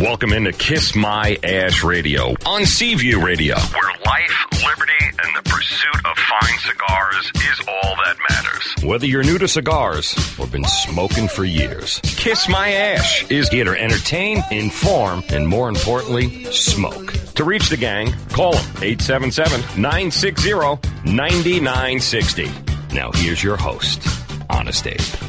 Welcome into Kiss My Ash Radio on Seaview Radio, where life, liberty, and the pursuit of fine cigars is all that matters. Whether you're new to cigars or been smoking for years, Kiss My Ash is here to entertain, inform, and more importantly, smoke. To reach the gang, call them 877 960 9960. Now here's your host, Honest Abe.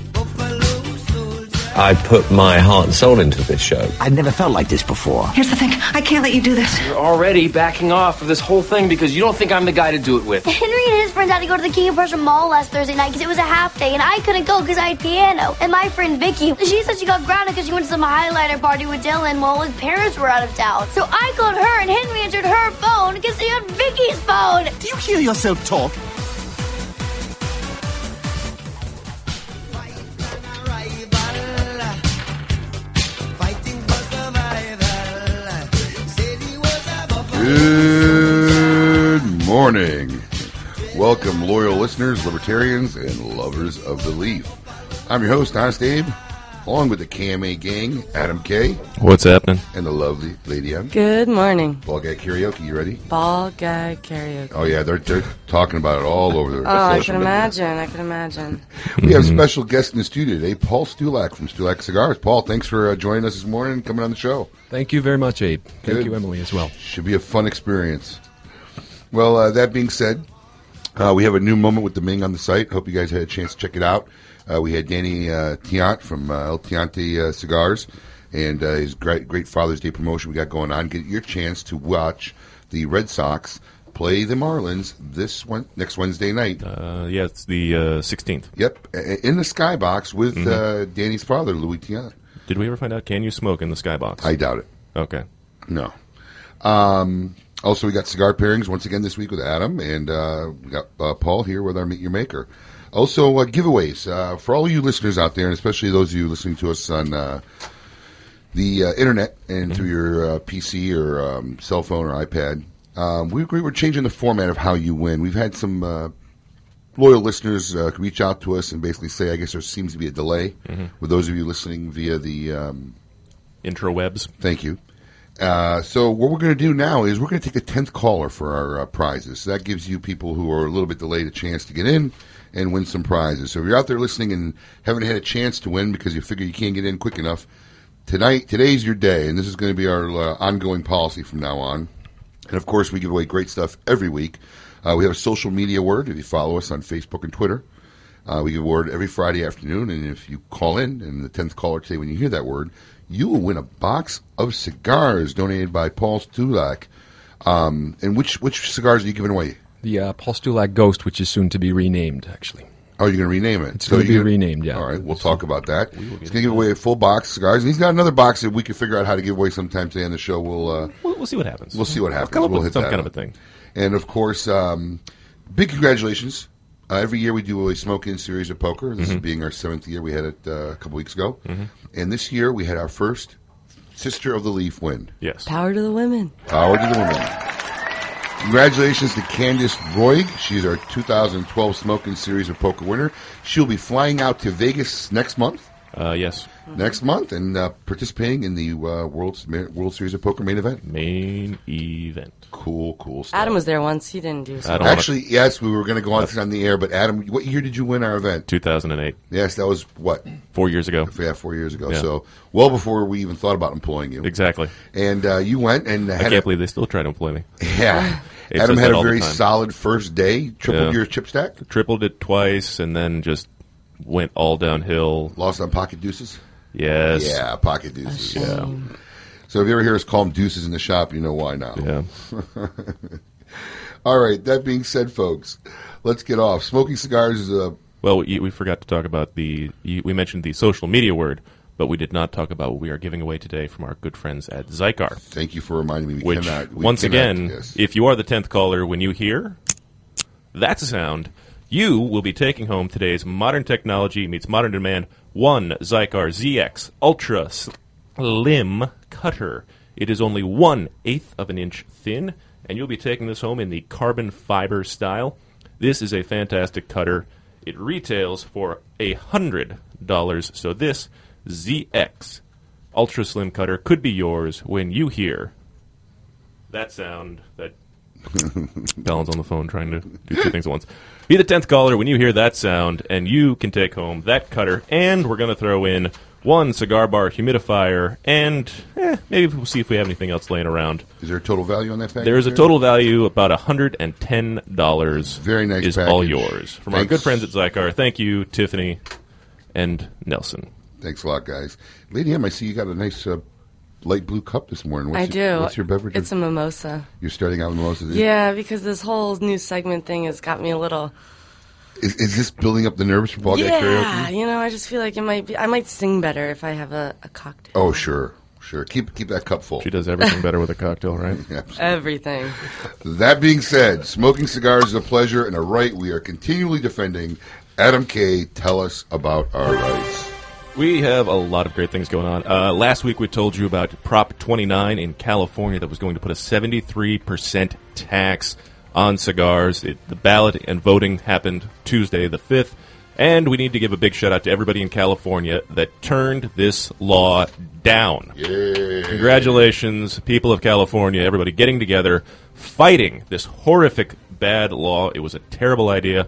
I put my heart and soul into this show. I've never felt like this before. Here's the thing I can't let you do this. You're already backing off of this whole thing because you don't think I'm the guy to do it with. Henry and his friends had to go to the King of Prussia Mall last Thursday night because it was a half day, and I couldn't go because I had piano. And my friend Vicky, she said she got grounded because she went to some highlighter party with Dylan while his parents were out of town. So I called her, and Henry answered her phone because he had Vicky's phone. Do you hear yourself talk? Good morning. Welcome, loyal listeners, libertarians, and lovers of leaf. I'm your host, Honest Abe, along with the KMA gang, Adam K, What's happening? and the lovely Lady M. Good morning. Ball Guy Karaoke, you ready? Ball gag karaoke. Oh, yeah, they're, they're talking about it all over the Oh, I can media. imagine. I can imagine. We have a special guest in the studio today, Paul Stulak from Stulak Cigars. Paul, thanks for uh, joining us this morning and coming on the show. Thank you very much, Abe. Thank Good. you, Emily, as well. Should be a fun experience. Well, uh, that being said, uh, we have a new moment with the Ming on the site. Hope you guys had a chance to check it out. Uh, we had Danny uh, Tiant from uh, El Tiante uh, Cigars and uh, his great, great Father's Day promotion we got going on. Get your chance to watch the Red Sox play the Marlins this one next Wednesday night. Uh, yeah, it's the uh, 16th. Yep, in the skybox with Mm-hmm. uh, Danny's father, Louis Tiant. Did we ever find out? Can you smoke in the skybox? I doubt it. okay. No. Um, also, we got cigar pairings once again this week with Adam, and uh, we got uh, Paul here with our Meet Your Maker. Also, uh, giveaways uh, for all you listeners out there, and especially those of you listening to us on uh, the uh, internet and through your uh, PC or um, cell phone or iPad. Um, we, we were changing the format of how you win. We've had some uh, loyal listeners uh, reach out to us and basically say, I guess there seems to be a delay with those of you listening via the um, Intrawebs. Thank you. Uh, so what we're going to do now is we're going to take a tenth caller for our uh, prizes. So that gives you people who are a little bit delayed a chance to get in and win some prizes. So if you're out there listening and haven't had a chance to win because you figure you can't get in quick enough, tonight today's your day, and this is going to be our uh, ongoing policy from now on. And of course, we give away great stuff every week. Uh, we have a social media word if you follow us on Facebook and Twitter. Uh, we give a word every Friday afternoon, and if you call in, and the tenth caller today, when you hear that word, you will win a box of cigars donated by Paul Stulak. Um, and which which cigars are you giving away? The uh, Postulac Ghost, which is soon to be renamed, actually. Oh, you're going to rename it. It's gonna you're be renamed, yeah. All right, we'll talk about that. He's going to give away a full box of cigars, and he's got another box that we can figure out how to give away sometime today on the show. We'll uh, We'll, we'll see what happens. We'll see what I'll happens. come up We'll with hit some that kind of a thing. And of course, um, big congratulations. Uh, every year we do a Smoke Inn series of poker. This Mm-hmm. is being our seventh year. We had it uh, a couple weeks ago. And this year we had our first Sister of the Leaf win. Yes. Power to the women. Power to the women. Congratulations to Candice Roig. She's our 2012 Smoke Inn Series of Poker winner. She'll be flying out to Vegas next month. Uh, yes. Next month, and uh, participating in the uh, World World Series of Poker main event. Main event. Cool, cool stuff. Adam was there once. He didn't do so. I don't wanna- Actually, yes, we were going to go on this on the air, but Adam, what year did you win our event? 2008. Yes, that was what? Four years ago. Yeah, four years ago. Yeah. So well before we even thought about employing you. Exactly. And uh, you went and I can't a, believe they still try to employ me. yeah. It Adam had a very solid first day. Tripled Yeah. your chip stack. Tripled it twice and then just went all downhill. Lost on pocket deuces. Yes. Yeah, pocket deuces. Yeah. So if you ever hear us call them deuces in the shop, you know why now. Yeah. All right. That being said, folks, let's get off. Smoking cigars is a Well, we, we forgot to talk about the. We mentioned the social media word, but we did not talk about what we are giving away today from our good friends at Xikar. Thank you for reminding me. We Which, cannot, we once cannot- again, yes. if you are the tenth caller, when you hear that sound, you will be taking home today's modern technology meets modern demand one Xikar ZX Ultra Slim Cutter. It is only one eighth of an inch thin, and you'll be taking this home in the carbon fiber style. This is a fantastic cutter. It retails for a hundred dollars. So this ZX ultra slim cutter could be yours when you hear that sound that Colin's on the phone trying to do two things at once. Be the tenth caller when you hear that sound, and you can take home that cutter. And we're going to throw in one cigar bar humidifier, and eh, maybe we'll see if we have anything else laying around. Is there a total value on that package? There is a total value about hundred and ten dollars. Very nice Is all yours from our good friends at Xikar. Thank you, Tiffany and Nelson. Thanks a lot, guys. Lady M, I see you got a nice uh, light blue cup this morning. What's I your- do. What's your beverage? It's a mimosa. You're starting out with mimosas. Yeah, because this whole new segment thing has got me a little. Is, is this building up the nerves for ball game yeah, karaoke? you know, I just feel like it might be. I might sing better if I have a, a cocktail. Oh, sure, sure. Keep keep that cup full. She does everything better with a cocktail, right? Yeah. Everything. That being said, smoking cigars is a pleasure and a right we are continually defending. Adam K, tell us about our rights. We have a lot of great things going on. Uh, last week we told you about Prop 29 in California that was going to put a 73% tax on cigars. It, the ballot and voting happened Tuesday the 5th. And we need to give a big shout out to everybody in California that turned this law down. Congratulations, people of California, everybody getting together, fighting this horrific bad law. It was a terrible idea,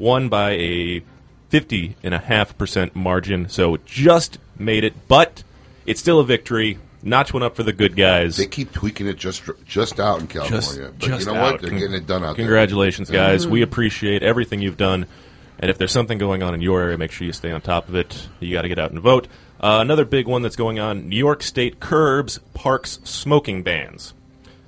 won by a 50.5% margin, so it just made it, but it's still a victory. Notch one up for the good guys. They keep tweaking it just just out in Just, California, but just you know out. what? They're getting it done out Congratulations, there. guys. We appreciate everything you've done. And if there's something going on in your area, make sure you stay on top of it. You got to get out and vote. Uh, another big one that's going on New York State curbs parks smoking bans.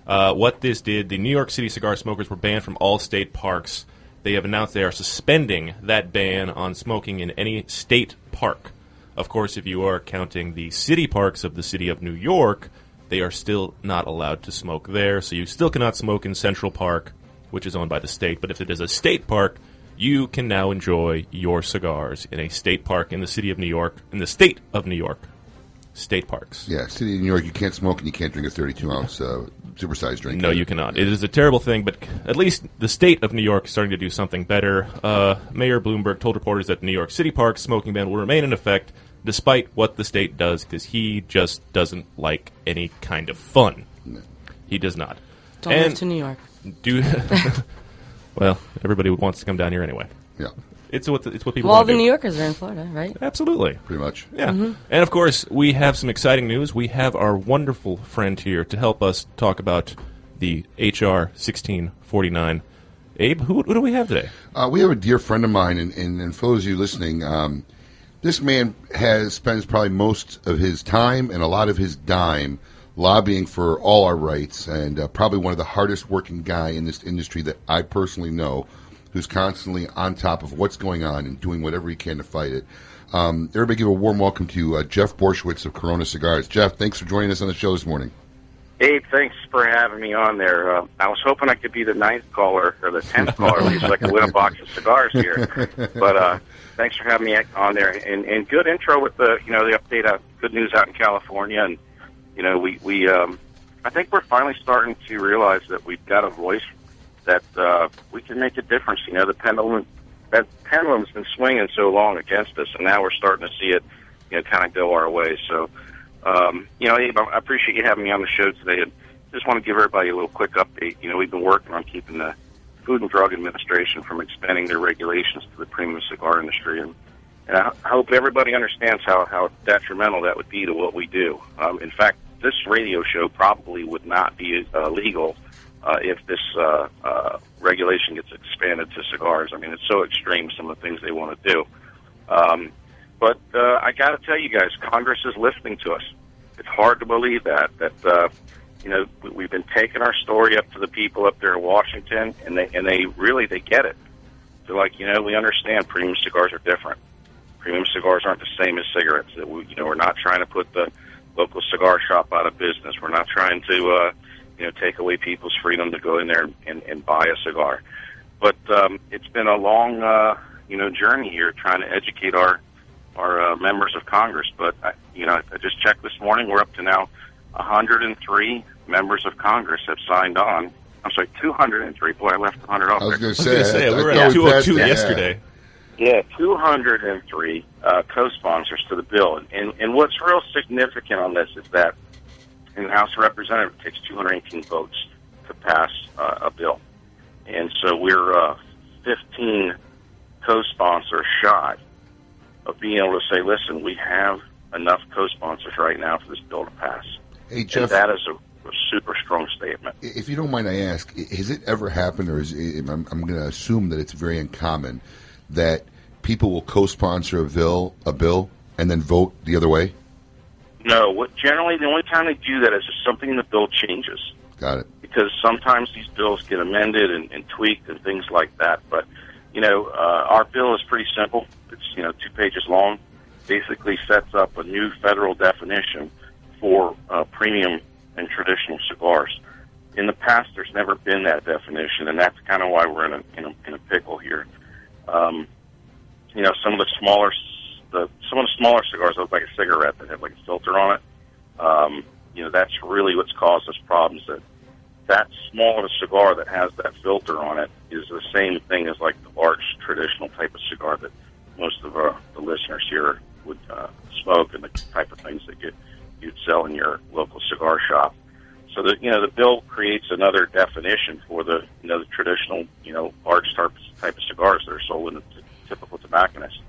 Uh, what this did, the New York City cigar smokers were banned from all state parks. They have announced they are suspending that ban on smoking in any state park. Of course, if you are counting the city parks of the city of New York, they are still not allowed to smoke there. So you still cannot smoke in Central Park, which is owned by the state. But if it is a state park, you can now enjoy your cigars in a state park in the city of New York, in the state of New York. State parks. Yeah, city of New York, you can't smoke and you can't drink a 32 ounce uh, supersized drink. No, you cannot. It is a terrible thing, but at least the state of New York is starting to do something better. Uh, Mayor Bloomberg told reporters that New York City Park smoking ban will remain in effect despite what the state does because he just doesn't like any kind of fun. He does not. Don't and move to New York. do well. Everybody wants to come down here anyway. Yeah, It's what the, it's what people. Well, all the to New. Yorkers are in Florida, right? Absolutely. pretty much. Yeah. And of course, we have some exciting news. We have our wonderful friend here to help us talk about the HR 1649. Abe, who, who do we have today? Uh, we have a dear friend of mine, and, and, and for those of you listening, um, this man has spends probably most of his time and a lot of his dime lobbying for all our rights, and uh, probably one of the hardest working guy in this industry that I personally know, who's constantly on top of what's going on and doing whatever he can to fight it. Um, everybody, give a warm welcome to uh, Jeff Borysiewicz of Corona Cigars. Jeff, thanks for joining us on the show this morning. Abe, thanks for having me on there. Uh, I was hoping I could be the ninth caller or the tenth caller, at least, so I could win a box of cigars here. But uh, thanks for having me on there, and, and good intro with the you know the update out, good news out in California, and you know we we um, I think we're finally starting to realize that we've got a voice that uh, we can make a difference. You know, the pendulum that pendulum's been swinging so long against us, and now we're starting to see it, you know, kind of go our way. So. Um, you know, I appreciate you having me on the show today. And just want to give everybody a little quick update. You know, we've been working on keeping the Food and Drug Administration from expanding their regulations to the premium cigar industry, and, and I, I hope everybody understands how how detrimental that would be to what we do. Um, in fact, this radio show probably would not be uh, legal uh, if this uh, uh, regulation gets expanded to cigars. I mean, it's so extreme some of the things they want to do. Um, but uh, I got to tell you guys, Congress is listening to us. It's hard to believe that that uh, you know we- we've been taking our story up to the people up there in Washington, and they and they really they get it. They're like, you know, we understand premium cigars are different. Premium cigars aren't the same as cigarettes. That we, you know, we're not trying to put the local cigar shop out of business. We're not trying to, uh, you know, take away people's freedom to go in there and, and buy a cigar. But um, it's been a long, uh, you know, journey here trying to educate our our uh, members of Congress. But I, you know, I just checked this morning. We're up to now 103 members of Congress have signed on. I'm sorry, 203. Boy, I left 100 off. I was there. going to I was say, going to say, I- we were at thought we passed 202 that, yesterday. Yeah, 203 uh, co-sponsors to the bill. And, and, and what's real significant on this is that in the House of Representatives, it takes 218 votes to pass uh, a bill. And so we're uh, 15 co-sponsors shy of being able to say, listen, we have enough co-sponsors right now for this bill to pass. Hey, And that is a, a super strong statement. If you don't mind, I ask: Has it ever happened, or is it, I'm, I'm going to assume that it's very uncommon that people will co-sponsor a bill, a bill, and then vote the other way? No, what generally the only time they do that is if something in the bill changes. Got it. because sometimes these bills get amended and, and tweaked and things like that. But you know, uh, our bill is pretty simple. It's you know two pages long. Basically, sets up a new federal definition for uh, premium and traditional cigars. In the past, there's never been that definition, and that's kind of why we're in a in a, in a pickle here. Um, you know, some of the smaller, the some of the smaller cigars look like a cigarette that have like a filter on it. Um, you know, that's really what's caused us problems. That that small of a cigar that has that filter on it is the same thing as like the large traditional type of cigar that most of our, the listeners here would uh, smoke and the type of things that you, you'd sell in your local cigar shop. So that you know the bill creates another definition for the you know the traditional you know large type type of cigars that are sold in a t- typical tobacconist.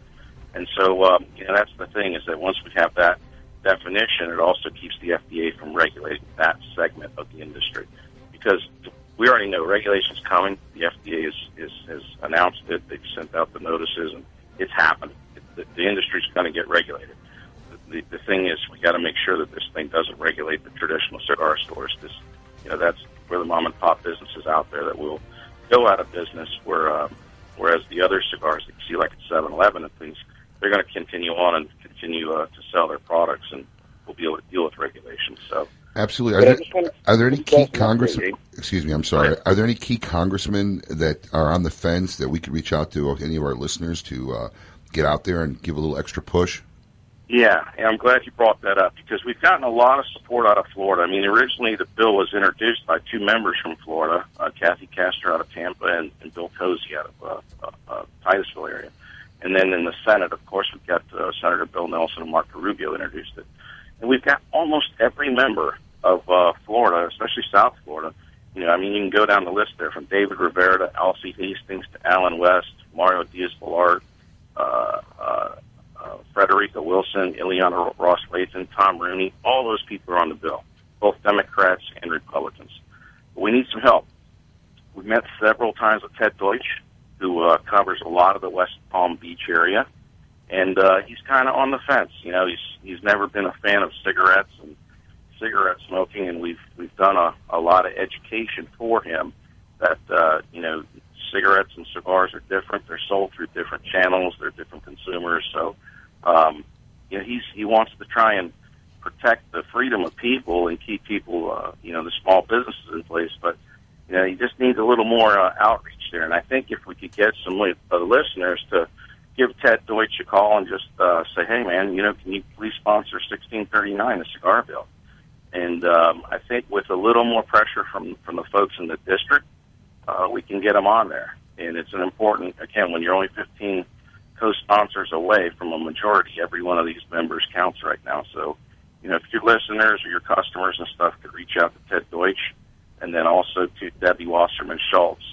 And so um, you know that's the thing is that once we have that definition, it also keeps the FDA from regulating that segment of the industry because we already know regulations coming. The FDA is, is has announced it. They've sent out the notices, and it's happening. It, the, the industry's going to get regulated. The, the thing is, we got to make sure that this thing doesn't regulate the traditional cigar stores. Because you know that's where the mom and pop businesses out there that will go out of business. Where um, whereas the other cigars that you see like at Seven Eleven and things, they're going to continue on and continue uh, to sell their products, and we'll be able to deal with regulations. So. Absolutely. Are there, are there any key wanna congressmen? Excuse me. I'm sorry. Are there any key congressmen that are on the fence that we could reach out to any of our listeners to uh, get out there and give a little extra push? Yeah, and I'm glad you brought that up because we've gotten a lot of support out of Florida. I mean, originally the bill was introduced by two members from Florida, uh, Kathy Castor out of Tampa and, and Bill Posey out of uh, uh, uh, Titusville area. And then in the Senate, of course, we've got uh, Senator Bill Nelson and Marco Rubio introduced it. And we've got almost every member of uh, Florida, especially South Florida. You know, I mean, you can go down the list there from David Rivera to Alcee Hastings to Allen West, Mario Diaz-Balart, uh, uh, uh, Frederica Wilson, Ileana Ross Lathan, Tom Rooney. All those people are on the bill, both Democrats and Republicans. But we need some help. We've met several times with Ted Deutch, who uh, covers a lot of the West Palm Beach area, and uh, he's kind of on the fence. You know, he's he's never been a fan of cigarettes and cigarette smoking, and we've we've done a, a lot of education for him that uh, you know cigarettes and cigars are different. They're sold through different channels. They're different consumers. So, um, you know, he's he wants to try and protect the freedom of people and keep people, uh, you know, the small businesses in place. But you know, he just needs a little more uh, outreach there. And I think if we could get some li- uh, listeners to give Ted Deutch a call and just uh, say, "Hey, man, you know, can you please sponsor 1639, the cigar bill?" And um, I think with a little more pressure from from the folks in the district, uh, we can get them on there. And it's an important again when you're only 15 co-sponsors away from a majority. Every one of these members counts right now. So, you know, if your listeners or your customers and stuff could reach out to Ted Deutch, and then also to Debbie Wasserman Schultz.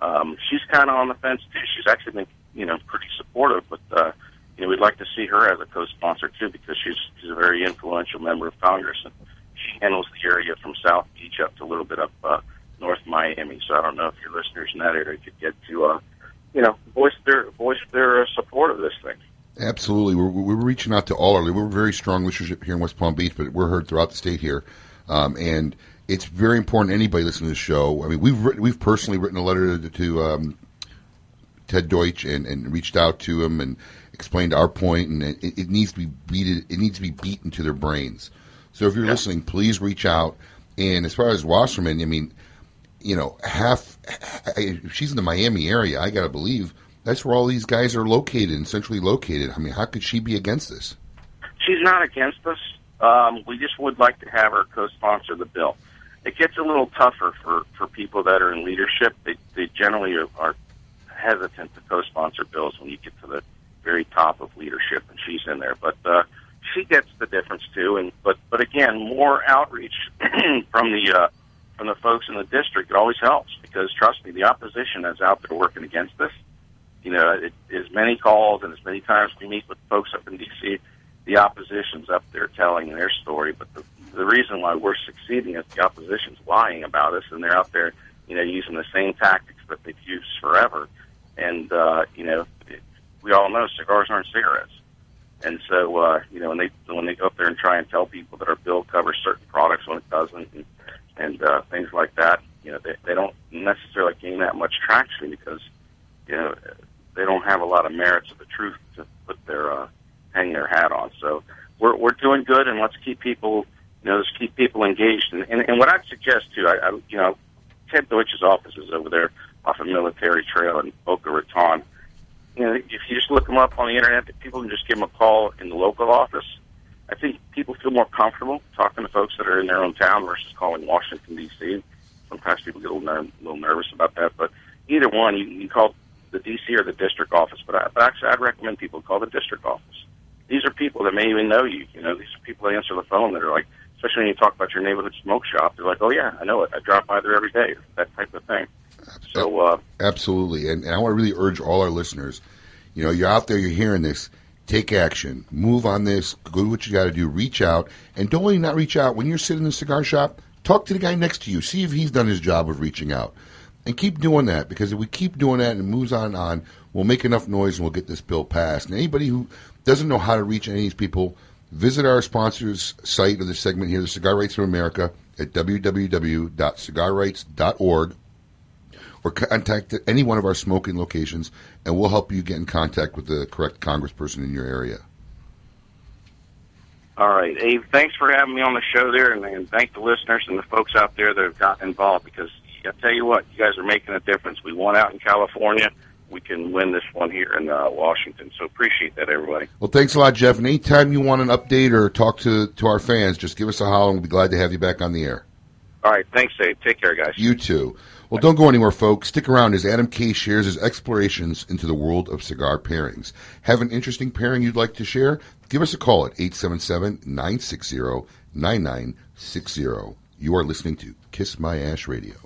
Um, she's kind of on the fence too. She's actually been, you know, pretty supportive, but uh, you know, we'd like to see her as a co-sponsor too because she's she's a very influential member of Congress and she handles the area from South Beach up to a little bit up uh, North Miami. So I don't know if your listeners in that area could get to, uh, you know, voice their voice their uh, support of this thing. Absolutely. We're, we're reaching out to all our, we're very strong listenership here in West Palm Beach, but we're heard throughout the state here. Um, and it's very important anybody listening to the show. I mean, we've written, we've personally written a letter to, to um, Ted Deutch and, and reached out to him and explained our point, and it, it needs to be beat. It needs to be beaten to their brains. So if you're listening, please reach out. And as far as Wasserman, I mean, you know, half. If she's in the Miami area, I got to believe that's where all these guys are located and centrally located. I mean, how could she be against this? She's not against us. Um, we just would like to have her co-sponsor the bill. It gets a little tougher for, for people that are in leadership. They, they generally are, are hesitant to co-sponsor bills when you get to the very top of leadership, and she's in there. But uh, she gets the difference too. And but but again, more outreach from the uh, from the folks in the district it always helps because trust me, the opposition is out there working against this. You know, it, as many calls and as many times we meet with folks up in D.C., the opposition's up there telling their story. But the, the reason why we're succeeding is the opposition's lying about us, and they're out there, you know, using the same tactics that they've used forever. And uh, you know, we all know cigars aren't cigarettes. And so, uh, you know, when they when they go up there and try and tell people that our bill covers certain products when it doesn't, and, and uh, things like that, you know, they, they don't necessarily gain that much traction because, you know, they don't have a lot of merits of the truth to put their uh, hang their hat on. So we're we're doing good, and let's keep people, you know, let's keep people engaged. And and, and what I'd suggest too, I, I you know, Ted Deutch's office is over there off of Military Trail in Boca Raton. You know, if you just look them up on the internet, people can just give them a call in the local office. I think people feel more comfortable talking to folks that are in their own town versus calling Washington D.C. Sometimes people get a little, ner- little nervous about that, but either one, you, you can call the D.C. or the district office. But, I, but actually, I'd recommend people call the district office. These are people that may even know you. You know, these are people that answer the phone that are like, especially when you talk about your neighborhood smoke shop. They're like, "Oh yeah, I know it. I drop by there every day." That type of thing. So, uh, Absolutely. And, and I want to really urge all our listeners, you know, you're out there, you're hearing this, take action, move on this, do what you got to do, reach out, and don't only not reach out when you're sitting in the cigar shop. Talk to the guy next to you, see if he's done his job of reaching out, and keep doing that because if we keep doing that and it moves on and on, we'll make enough noise and we'll get this bill passed. And anybody who doesn't know how to reach any of these people, visit our sponsors site of the segment here, the Cigar Rights of America, at www.cigarrights.org or contact any one of our Smoke Inn locations, and we'll help you get in contact with the correct congressperson in your area. all right, Abe. Thanks for having me on the show there, and, and thank the listeners and the folks out there that have gotten involved. Because I tell you what, you guys are making a difference. We won out in California. We can win this one here in uh, Washington. So appreciate that, everybody. Well, thanks a lot, Jeff. And anytime you want an update or talk to, to our fans, just give us a holler, and we'll be glad to have you back on the air. All right, thanks, Dave. Take care, guys. You too. Well, don't go anywhere, folks. Stick around as Adam K shares his explorations into the world of cigar pairings. Have an interesting pairing you'd like to share? Give us a call at 877 960 9960. You are listening to Kiss My Ash Radio.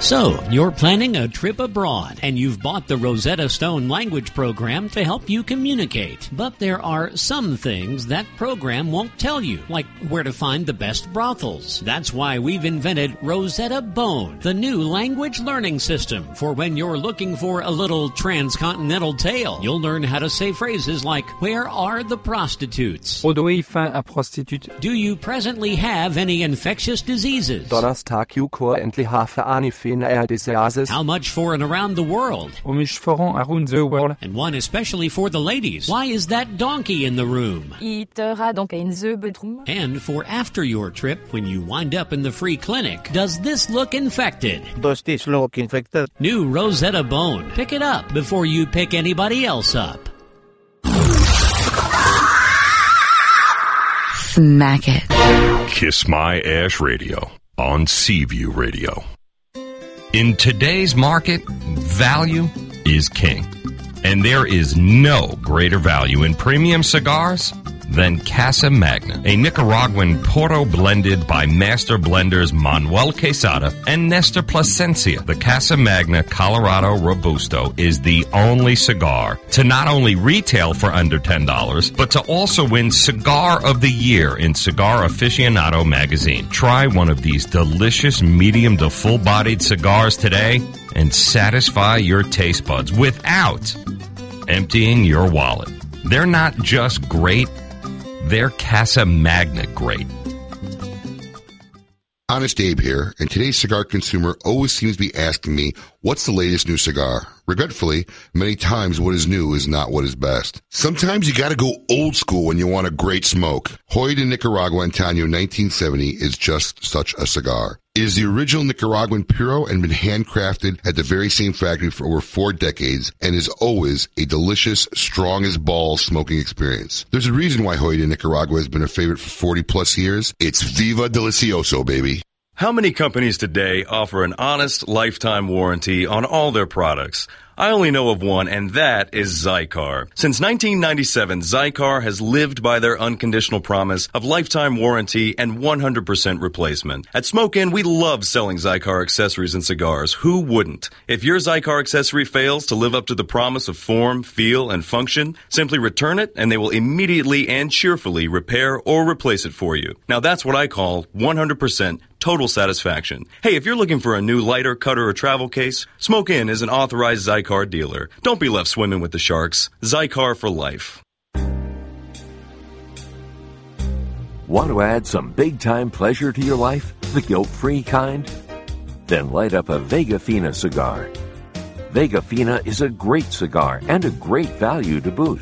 So, you're planning a trip abroad and you've bought the Rosetta Stone language program to help you communicate. But there are some things that program won't tell you, like where to find the best brothels. That's why we've invented Rosetta Bone, the new language learning system for when you're looking for a little transcontinental tale. You'll learn how to say phrases like, Where are the prostitutes? Rodoi fin à prostitut. Do you presently have any infectious diseases? Donnerstag jukor endlich hafe diseases. How much for and around the world? O mich foron around the world. And one especially for the ladies. Why is that donkey in the room? Itera donc een zeubedroom. And for after your trip, when you wind up in the free clinic, does this look infected? Does this look infected? New Rosetta Bone. Pick it up before you pick anybody else up. Smack it. Kiss My Ash Radio on Seaview Radio. In today's market, value is king. And there is no greater value in premium cigars than Casa Magna, a Nicaraguan Puro blended by master blenders Manuel Quesada and Nestor Plasencia. The Casa Magna Colorado Robusto is the only cigar to not only retail for under $10, but to also win Cigar of the Year in Cigar Aficionado magazine. Try one of these delicious medium to full bodied cigars today and satisfy your taste buds without emptying your wallet. They're not just great, they're Casa Magna great. Honest Abe here, and today's cigar consumer always seems to be asking me, what's the latest new cigar? Regretfully, many times what is new is not what is best. Sometimes you gotta go old school when you want a great smoke. Joya de Nicaragua Antaño 1970 is just such a cigar. It is the original Nicaraguan Puro and been handcrafted at the very same factory for over four decades and is always a delicious, strong as balls smoking experience. There's a reason why Joya de Nicaragua has been a favorite for 40 plus years. It's Viva Delicioso, baby. How many companies today offer an honest lifetime warranty on all their products? I only know of one, and that is Xikar. Since 1997, Xikar has lived by their unconditional promise of lifetime warranty and 100% replacement. At Smoke Inn, we love selling Xikar accessories and cigars. Who wouldn't? If your Xikar accessory fails to live up to the promise of form, feel, and function, simply return it and they will immediately and cheerfully repair or replace it for you. Now that's what I call 100% total satisfaction. Hey, if you're looking for a new lighter, cutter, or travel case, Smoke Inn is an authorized Xikar dealer. Don't be left swimming with the sharks. Xikar for life. Want to add some big time pleasure to your life? The guilt free kind? Then light up a Vega Fina cigar. Vega Fina is a great cigar and a great value to boot.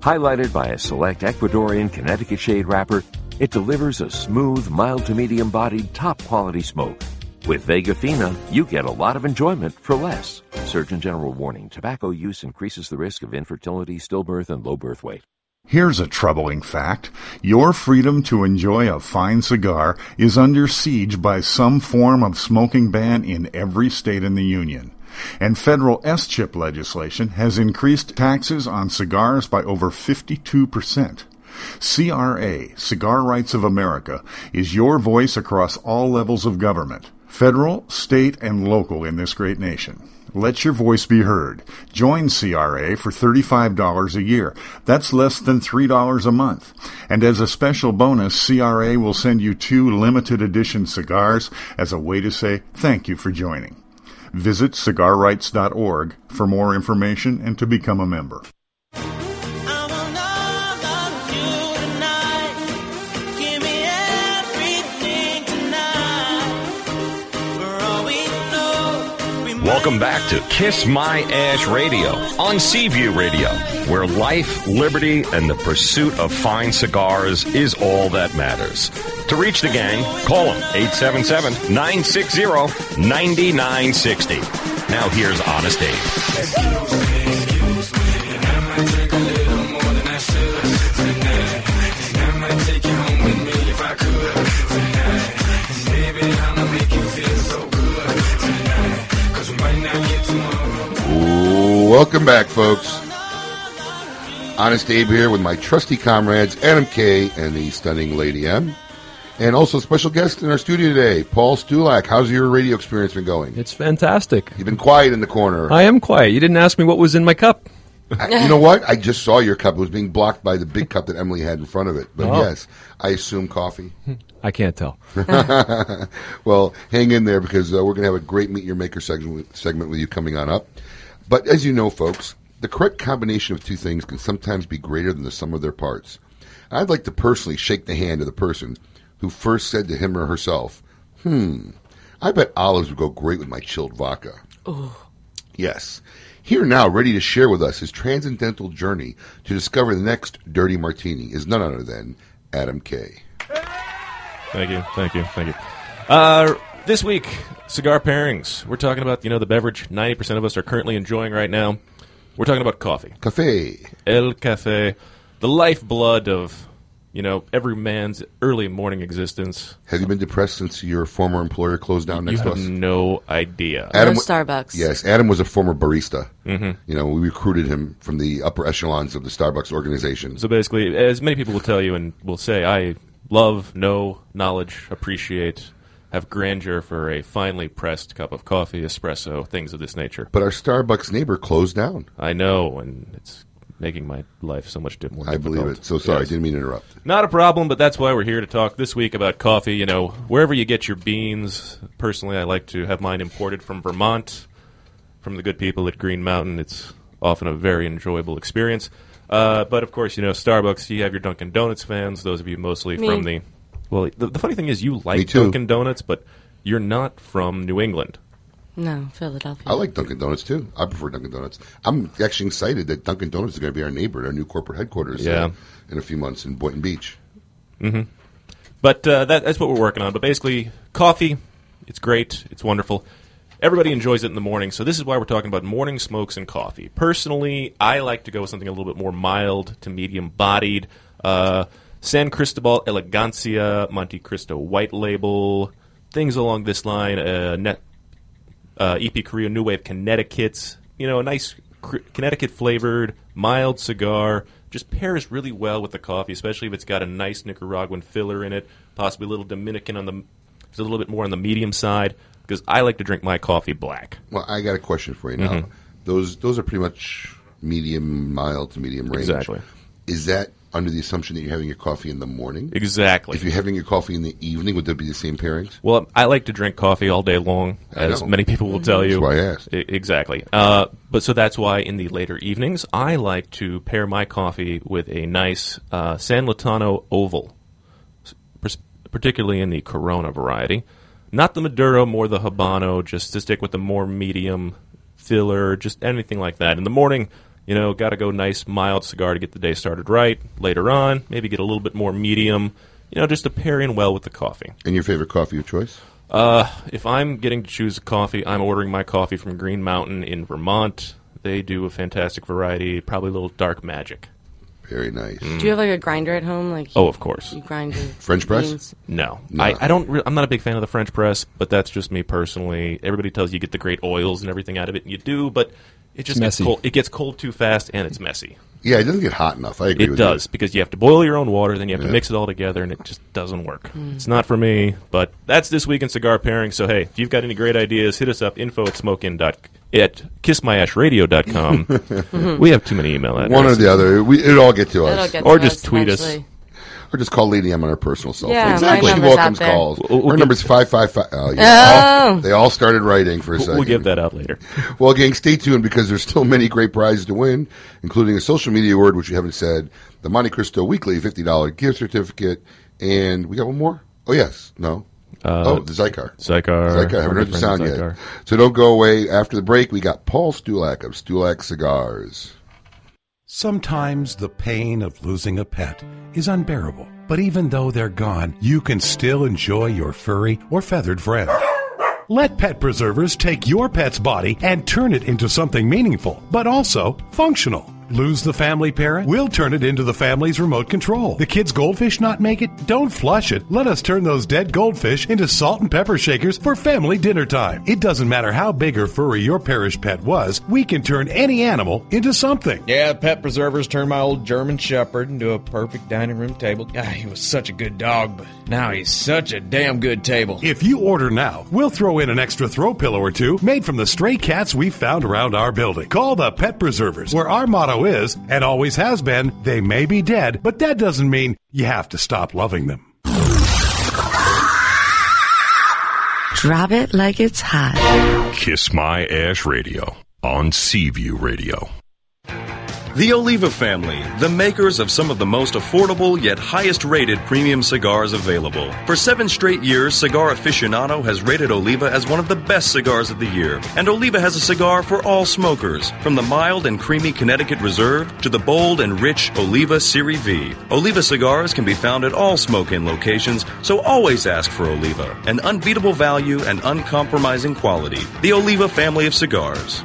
Highlighted by a select Ecuadorian Connecticut shade wrapper, it delivers a smooth, mild to medium bodied, top quality smoke. With Vega Fina, you get a lot of enjoyment for less. Surgeon General warning tobacco use increases the risk of infertility, stillbirth, and low birth weight. Here's a troubling fact. Your freedom to enjoy a fine cigar is under siege by some form of smoking ban in every state in the Union. And federal S-chip legislation has increased taxes on cigars by over 52%. CRA, Cigar Rights of America, is your voice across all levels of government, federal, state, and local in this great nation. Let your voice be heard. Join CRA for $35 a year. That's less than $3 a month. And as a special bonus, CRA will send you two limited edition cigars as a way to say thank you for joining. Visit cigarrights.org for more information and to become a member. Welcome back to Kiss My Ash Radio on Seaview Radio, where life, liberty, and the pursuit of fine cigars is all that matters. To reach the gang, call them 877 960 9960. Now here's Honest Abe. Welcome back, folks. Honest Abe here with my trusty comrades Adam K and the stunning Lady M. And also special guest in our studio today, Paul Stulak. How's your radio experience been going? It's fantastic. You've been quiet in the corner. I am quiet. You didn't ask me what was in my cup. I- you know what? I just saw your cup. It was being blocked by the big cup that Emily had in front of it. But Oh. yes, I assume coffee. I can't tell. well, hang in there because uh, we're going to have a great Meet Your Maker segment, segment with you coming on up. But as you know, folks, the correct combination of two things can sometimes be greater than the sum of their parts. I'd like to personally shake the hand of the person who first said to him or herself, Hmm, I bet olives would go great with my chilled vodka. Yes. Here now, ready to share with us his transcendental journey to discover the next dirty martini is none other than Adam Kay. Thank you, thank you, thank you. Uh, this week, cigar pairings. We're talking about you know the beverage ninety percent of us are currently enjoying right now. We're talking about coffee. Cafe. El cafe, the lifeblood of you know every man's early morning existence. Have you been depressed since your former employer closed down next you to have us? no idea. Adam- wa- Starbucks. Yes, Adam was a former barista. Mhm. You know, we recruited him from the upper echelons of the Starbucks organization. So basically, as many people will tell you and will say, I love, know, knowledge, appreciate, have grandeur for a finely pressed cup of coffee, espresso, things of this nature. But our Starbucks neighbor closed down. I know, and it's making my life so much di- more I believe it. So sorry, Yes. didn't mean to interrupt. Not a problem, but that's why we're here to talk this week about coffee. You know, wherever you get your beans. Personally, I like to have mine imported from Vermont, from the good people at Green Mountain. It's often a very enjoyable experience. Uh, but of course, you know, Starbucks. You have your Dunkin' Donuts fans. Those of you mostly Me. from the. Well, the, the funny thing is, you like too. Dunkin' Donuts, but you're not from New England. No, Philadelphia. I like Dunkin' Donuts too. I prefer Dunkin' Donuts. I'm actually excited that Dunkin' Donuts is going to be our neighbor at our new corporate headquarters. uh, Yeah. in a few months in Boynton Beach. hmm But uh, that, that's what we're working on. But basically, coffee, it's great, it's wonderful. Everybody enjoys it in the morning, so this is why we're talking about morning smokes and coffee. Personally, I like to go with something a little bit more mild to medium bodied. Uh, San Cristobal Elegancia, Montecristo White Label, things along this line. Uh, net, uh, EP Carrillo New Wave Connecticut's you know, a nice cr- Connecticut flavored, mild cigar. Just pairs really well with the coffee, especially if it's got a nice Nicaraguan filler in it, possibly a little Dominican on the, it's a little bit more on the medium side. Because I like to drink my coffee black. Well, I got a question for you now. Mhm. Those those are pretty much medium, mild to medium range. Exactly. Is that under the assumption that you're having your coffee in the morning? Exactly. If you're having your coffee in the evening, would there be the same pairings? Well, I like to drink coffee all day long, I as know. many people will tell you. That's why I asked. I- exactly. Uh, but so that's why in the later evenings, I like to pair my coffee with a nice uh, San Lotano Oval, particularly in the Corona variety. Not the Maduro, more the Habano, just to stick with the more medium filler, just anything like that. In the morning, you know, got to go nice, mild cigar to get the day started right. Later on, maybe get a little bit more medium, you know, just to pair in well with the coffee. And your favorite coffee of choice? Uh, if I'm getting to choose a coffee, I'm ordering my coffee from Green Mountain in Vermont. They do a fantastic variety, probably a little dark magic. Very nice. Do you have like a grinder at home? Like Oh, of course. You grind your French press? beans? No, No. I, I don't. Re- I'm not a big fan of the French press, but that's just me personally. Everybody tells you you get the great oils and everything out of it, and you do, but it just gets messy. cold. It gets cold too fast, and it's messy. Yeah, it doesn't get hot enough. I agree It with does because you have to boil your own water, then you have Yeah. to mix it all together, and it just doesn't work. Hmm. It's not for me, but that's this week in cigar pairing. So hey, if you've got any great ideas, hit us up info at smokein dot at kissmyashradio.com. we have too many email addresses. One or the other. We, it'll all get to us. It'll get Or to just us tweet us. eventually. Or just call Lady M on her personal cell Yeah, phone. my Exactly. She welcomes calls. We'll- we'll Her give- number's 555. Oh, yeah. Oh. They all started writing for a We'll- second. We'll give that out later. Well, gang, stay tuned because there's still many great prizes to win, including a social media award, which we haven't said, the Montecristo Weekly $50 gift certificate, and we got one more? Oh, yes. No. Uh, oh, the Xikar. Xikar. Xikar. I haven't heard the sound Xikar. yet. So don't go away. After the break, we got Paul Stulak of Stulak Cigars. Sometimes the pain of losing a pet is unbearable, but even though they're gone, you can still enjoy your furry or feathered friend. Let Pet Preservers take your pet's body and turn it into something meaningful, but also functional. Lose the family parent? We'll turn it into the family's remote control. The kids' goldfish not make it? Don't flush it. Let us turn those dead goldfish into salt and pepper shakers for family dinner time. It doesn't matter how big or furry your parish pet was, we can turn any animal into something. Yeah, Pet Preservers turned my old German Shepherd into a perfect dining room table. Ah, he was such a good dog, but now he's such a damn good table. If you order now, we'll throw in an extra throw pillow or two made from the stray cats we found around our building. Call the Pet Preservers, where our motto is, and always has been, they may be dead, but that doesn't mean you have to stop loving them. Drop it like it's hot. Kiss My Ash Radio on Seaview Radio. The Oliva family, the makers of some of the most affordable yet highest rated premium cigars available. For seven straight years, Cigar Aficionado has rated Oliva as one of the best cigars of the year. And Oliva has a cigar for all smokers, from the mild and creamy Connecticut Reserve to the bold and rich Oliva Serie V. Oliva cigars can be found at all Smoke Inn locations, so always ask for Oliva, an unbeatable value and uncompromising quality. The Oliva family of cigars.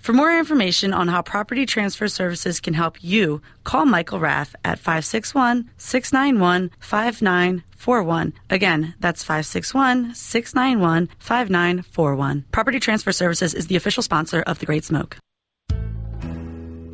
For more information on how Property Transfer Services can help you, call Michael Rath at 561 691 5941. Again, that's 561 691 5941. Property Transfer Services is the official sponsor of The Great Smoke.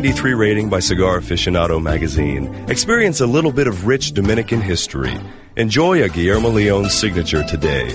93 rating by Cigar Aficionado magazine. Experience a little bit of rich Dominican history. Enjoy a Guillermo Leon signature today.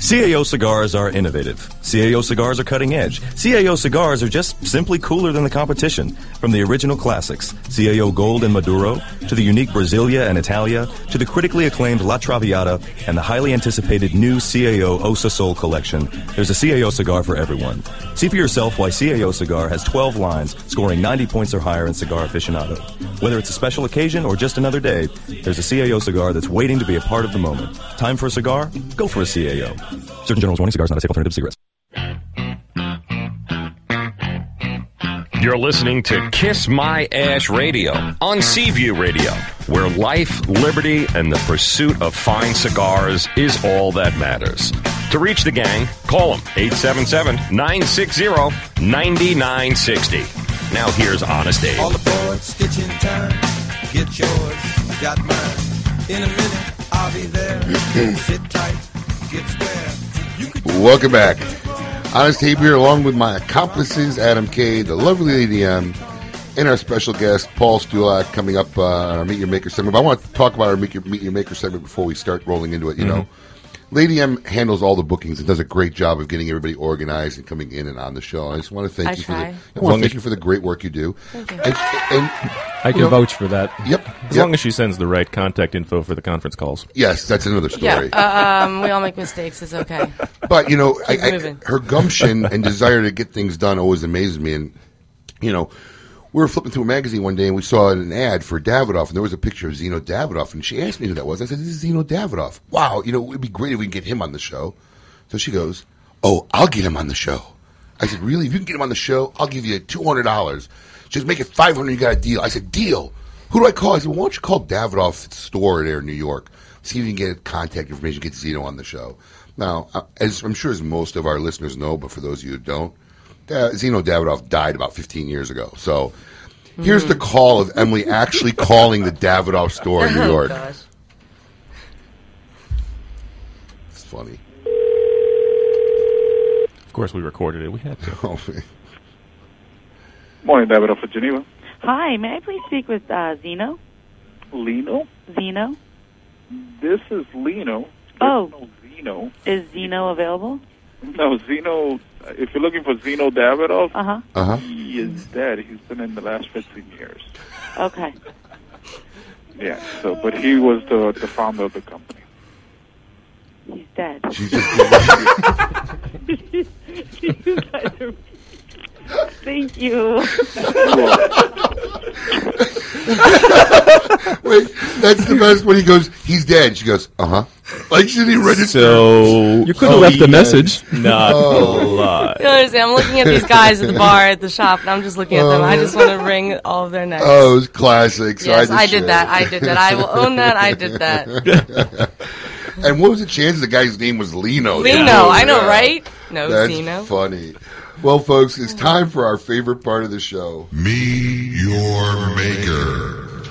CAO cigars are innovative. CAO cigars are cutting edge. CAO cigars are just simply cooler than the competition. From the original classics, CAO Gold and Maduro, to the unique Brasilia and Italia, to the critically acclaimed La Traviata, and the highly anticipated new CAO Osa Sol collection, there's a CAO cigar for everyone. See for yourself why CAO cigar has 12 lines, scoring 90 points or higher in Cigar Aficionado. Whether it's a special occasion or just another day, there's a CAO cigar that's waiting to be a part of the moment. Time for a cigar? Go for a CAO. Surgeon General's warning cigars not a safe alternative to cigarettes. You're listening to Kiss My Ash Radio on Seaview Radio, where life, liberty, and the pursuit of fine cigars is all that matters. To reach the gang, call them 877 960 9960. Now here's Honest Abe. All aboard, stitching time. Get yours, got mine. In a minute, I'll be there. Sit tight, get square. Welcome back. Honest Abe here, along with my accomplices, Adam K, the lovely Lady M, and our special guest, Paul Stulak, coming up uh, on our Meet Your Maker segment. But I want to talk about our Meet Your, Meet Your Maker segment before we start rolling into it. You know, Lady M handles all the bookings and does a great job of getting everybody organized and coming in and on the show. I just want to thank I you try. for the I want to thank you for the great work you do. Thank you. And, and, I you can know, vouch for that. Yep. As yep. long as she sends the right contact info for the conference calls. Yes, that's another story. Yeah, uh, um, we all make mistakes. It's okay. But you know, I, I, her gumption and desire to get things done always amazes me. And you know, we were flipping through a magazine one day and we saw an ad for Davidoff, and there was a picture of Zino Davidoff, and she asked me who that was. I said, "This is Zino Davidoff." Wow, you know, it'd be great if we can get him on the show. So she goes, "Oh, I'll get him on the show." I said, "Really? If you can get him on the show, I'll give you two hundred dollars." Goes, "Make it five hundred. You got a deal." I said, "Deal." Who do I call? I said, well, "Why don't you call Davidoff's store there in New York? See if you can get contact information, get Zino on the show." Now, uh, as I'm sure as most of our listeners know, but for those of you who don't, uh, Zino Davidoff died about 15 years ago. So here's the call of Emily actually calling the Davidoff store in New Oh, York. gosh. It's funny. Of course, we recorded it. We had to. Oh, Morning, Davidoff of Geneva. Hi, may I please speak with uh, Zino? Lino? Zino? This is Lino. There's Oh. no Zino. Is Zino available? No, Zino. If you're looking for Zino Davidoff, Uh-huh. Uh-huh. he is dead. He's been in the last 15 years. Okay. Yeah. So, but he was the the founder of the company. He's dead. She's just. you guys are... Thank you. Wait, that's the best when he goes, he's dead. She goes, uh huh. Like she didn't register. So You could have left a message. Not Oh. a lot. You don't understand. I'm looking at these guys at the bar at the shop, and I'm just looking at them. I just want to wring all of their necks. Oh, it was classic. So yes, I, I did that. I did that. I will own that. I did that. and what was the chance the guy's name was Lino? Lino, Yeah. I know, right? No, That's Zino. funny. Well, folks, it's time for our favorite part of the show. Meet your maker.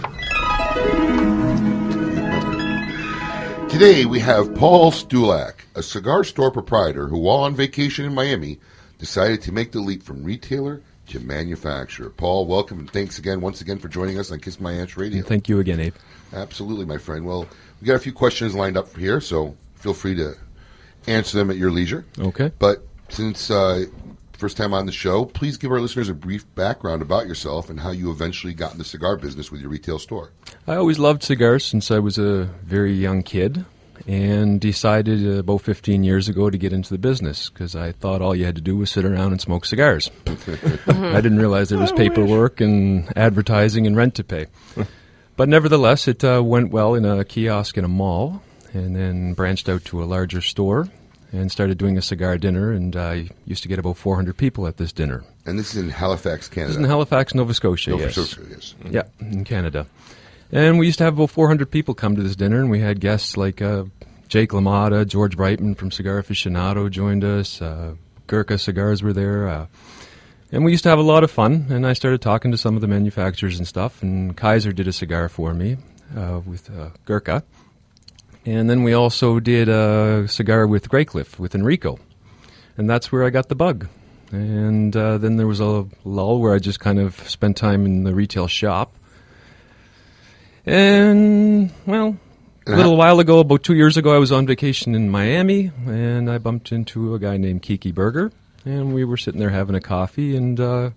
Today we have Paul Stulak, a cigar store proprietor who, while on vacation in Miami, decided to make the leap from retailer to manufacturer. Paul, welcome and thanks again, once again, for joining us on Kiss My Ash Radio. Thank you again, Abe. Absolutely, my friend. Well, we got a few questions lined up here, so feel free to answer them at your leisure. Okay. But since uh, first time on the show, please give our listeners a brief background about yourself and how you eventually got in the cigar business with your retail store. I always loved cigars since I was a very young kid and decided uh, about 15 years ago to get into the business because I thought all you had to do was sit around and smoke cigars. I didn't realize there was paperwork and advertising and rent to pay. but nevertheless, it uh, went well in a kiosk in a mall and then branched out to a larger store and started doing a cigar dinner. And I used to get about 400 people at this dinner. And this is in Halifax, Canada. This is in Halifax, Nova Scotia, Nova yes. Scotia, yes. Yeah, in Canada. And we used to have about 400 people come to this dinner, and we had guests like uh, Jake LaMotta, George Brightman from Cigar Aficionado joined us. Uh, Gurkha Cigars were there. Uh, and we used to have a lot of fun. And I started talking to some of the manufacturers and stuff. And Kaizad did a cigar for me uh, with uh, Gurkha. And then we also did a cigar with Graycliff with Enrico. And that's where I got the bug. And uh, then there was a lull where I just kind of spent time in the retail shop. And, well, a little while ago, about two years ago, I was on vacation in Miami, and I bumped into a guy named Kiki Berger, and we were sitting there having a coffee, and uh,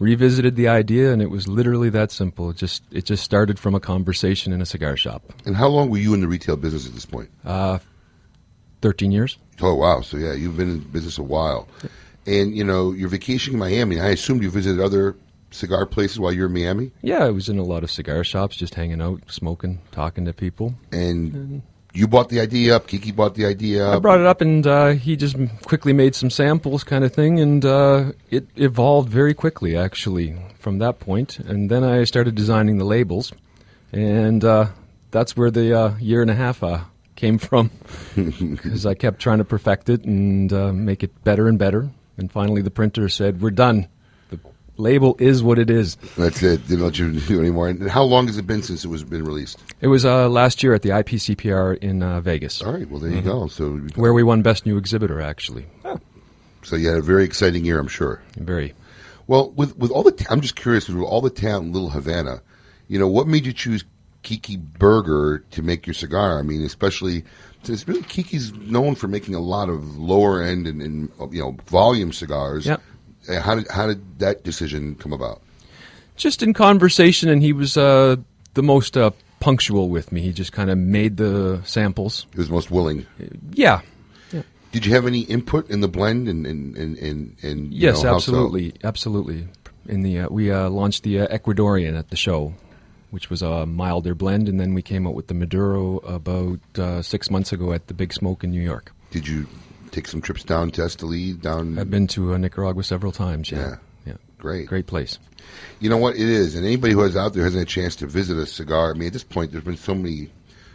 revisited the idea, and it was literally that simple. It just it just started from a conversation in a cigar shop. And how long were you in the retail business at this point? Uh, Thirteen years. Oh wow! So yeah, you've been in business a while, and you know you're vacationing in Miami. I assumed you visited other cigar places while you're in Miami. Yeah, I was in a lot of cigar shops, just hanging out, smoking, talking to people. And you bought the idea up. Kiki bought the idea up. I brought it up, and uh, he just quickly made some samples, kind of thing, and uh, it evolved very quickly, actually, from that point. And then I started designing the labels, and uh, that's where the uh, year and a half uh, came from, because I kept trying to perfect it and uh, make it better and better. And finally, the printer said, "We're done. Label is what it is." That's it. Don't let you do anymore. And how long has it been since it was been released? It was uh, last year at the IPCPR in uh, Vegas. All right. Well, there you go. So where we won Best New Exhibitor, actually. So you had a very exciting year, I'm sure. Very. Well, with with all the, ta- I'm just curious with all the talent in Little Havana, you know, what made you choose Kiki Berger to make your cigar? I mean, especially since really Kiki's known for making a lot of lower end and, and you know volume cigars. Yeah. Uh, How did how did that decision come about? just in conversation, and he was uh, the most uh, punctual with me. He just kind of made the samples. He was most willing. Yeah. Did you have any input in the blend and and and and, Yes, know, how so? absolutely, absolutely. In the uh, we uh, launched the uh, Ecuadorian at the show, which was a milder blend, and then we came out with the Maduro about uh, six months ago at the Big Smoke in New York. Did you take some trips down to Esteli? Down. I've been to uh, Nicaragua several times. Yeah, yeah, great, great place. You know what it is, and anybody who is out there hasn't had a chance to visit a cigar. I mean, at this point, there's been so many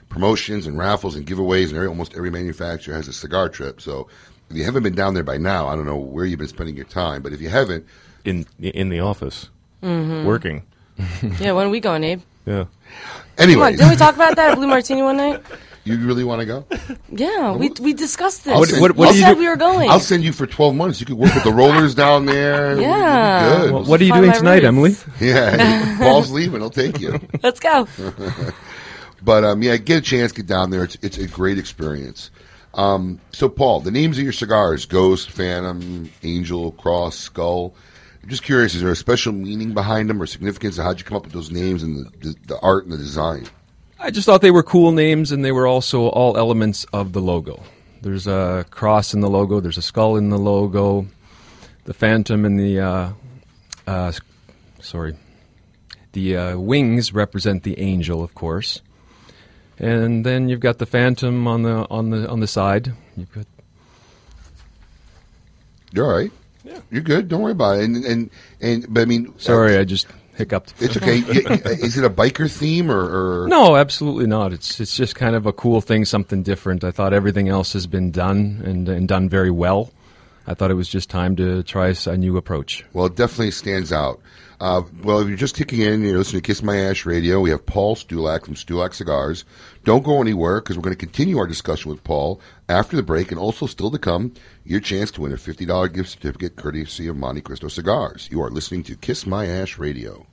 promotions and raffles and giveaways, and every, almost every manufacturer has a cigar trip. So, if you haven't been down there by now, I don't know where you've been spending your time. But if you haven't, in in the office, Mhm. working. yeah, when are we going, Abe? Yeah. Anyway, didn't we talk about that at Blue Martini one night? you really want to go? Yeah, we we discussed this. I'll send- we I'll said send- we were going. I'll send you for twelve months. You could work with the rollers down there. Yeah. good. Well, what are you doing tonight, roots. Emily? Yeah, Paul's leaving. He'll take you. Let's go. but um, yeah, get a chance, get down there. It's it's a great experience. Um, so, Paul, the names of your cigars: Ghost, Phantom, Angel, Cross, Skull. I'm just curious: is there a special meaning behind them or significance? How'd you come up with those names and the, the, the art and the design? I just thought they were cool names, and they were also all elements of the logo. There's a cross in the logo. There's a skull in the logo. The phantom and the uh, uh, sorry, the uh, wings represent the angel, of course. And then you've got the phantom on the on the on the side. You've got You're all right. Yeah. You're good. Don't worry about it. And and, and but I mean, sorry, I just hiccuped. It's okay. Is it a biker theme or, or No, absolutely not. It's it's just kind of a cool thing, something different. I thought everything else has been done and, and done very well. I thought it was just time to try a new approach. Well, it definitely stands out. Uh, well, if you're just kicking in, you're listening to Kiss My Ash Radio. We have Paul Stulak from Stulak Cigars. Don't go anywhere because we're going to continue our discussion with Paul after the break, and also still to come, your chance to win a fifty dollar gift certificate courtesy of Montecristo Cigars. You are listening to Kiss My Ash Radio.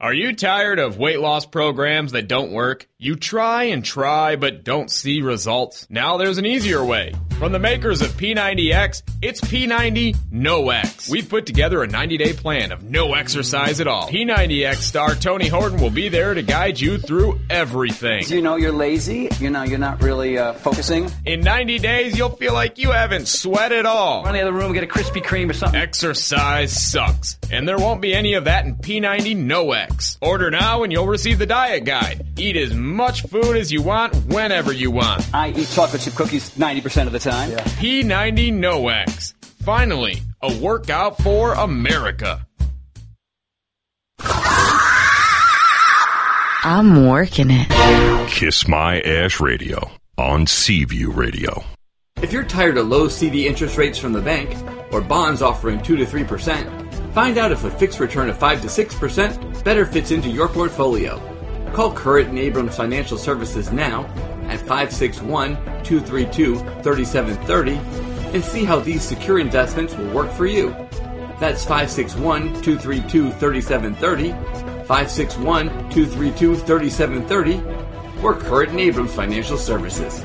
Are you tired of weight loss programs that don't work? You try and try but don't see results? Now there's an easier way. From the makers of P90X, it's P90 No X. We've put together a 90 day plan of no exercise at all. P90X star Tony Horton will be there to guide you through everything. You know, you're lazy. You know, you're not really uh, focusing. In 90 days, you'll feel like you haven't sweat at all. Run the other room, get a Krispy Kreme or something. Exercise sucks. And there won't be any of that in P90 No X. Order now and you'll receive the diet guide. Eat as much food as you want whenever you want. I eat chocolate chip cookies 90% of the time. P90 No X. Finally, a workout for America. I'm working it. Kiss My Ash Radio. on Seaview Radio. If you're tired of low CD interest rates from the bank or bonds offering 2 to 3%, find out if a fixed return of 5 to 6% better fits into your portfolio. Call Current and Abrams Financial Services now at 561 232 3730 and see how these secure investments will work for you. That's 561 232 3730, 561 232 3730, or Current Abrams Financial Services.